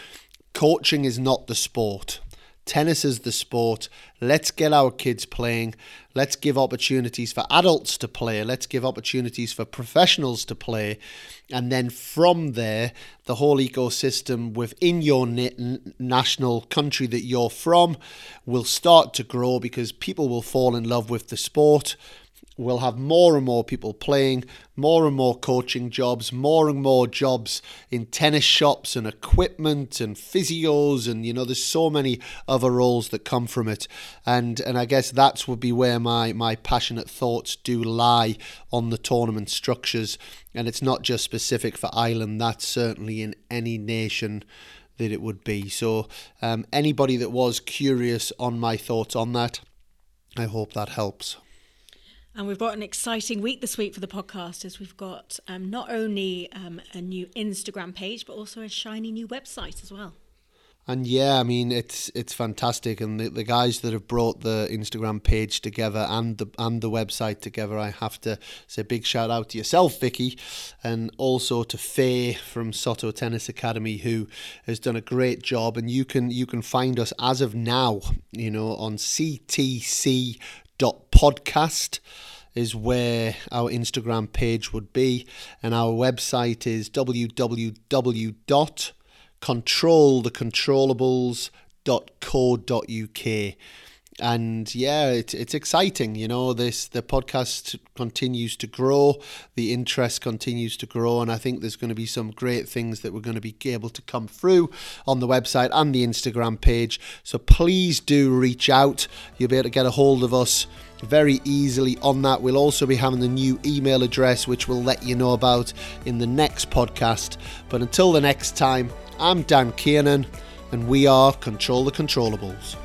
Coaching is not the sport. Tennis is the sport. Let's get our kids playing. Let's give opportunities for adults to play. Let's give opportunities for professionals to play. And then from there, the whole ecosystem within your national country that you're from will start to grow because people will fall in love with the sport we'll have more and more people playing, more and more coaching jobs, more and more jobs in tennis shops and equipment and physios and you know there's so many other roles that come from it. And and I guess that's would be where my my passionate thoughts do lie on the tournament structures and it's not just specific for Ireland, that's certainly in any nation that it would be. So um, anybody that was curious on my thoughts on that, I hope that helps. And we've got an exciting week this week for the podcast as we've got um, not only um, a new Instagram page, but also a shiny new website as well. And yeah, I mean it's it's fantastic, and the, the guys that have brought the Instagram page together and the and the website together, I have to say big shout out to yourself, Vicky, and also to Faye from Soto Tennis Academy, who has done a great job. And you can you can find us as of now, you know, on CTC podcast is where our Instagram page would be, and our website is www.controlthecontrollables.co.uk. and yeah, it's it's exciting. You know, this the podcast continues to grow, the interest continues to grow, and I think there's going to be some great things that we're going to be able to come through on the website and the Instagram page. So please do reach out. You'll be able to get a hold of us very easily on that. We'll also be having the new email address, which we'll let you know about in the next podcast. But until the next time, I'm Dan Kiernan, and we are Control the Controllables.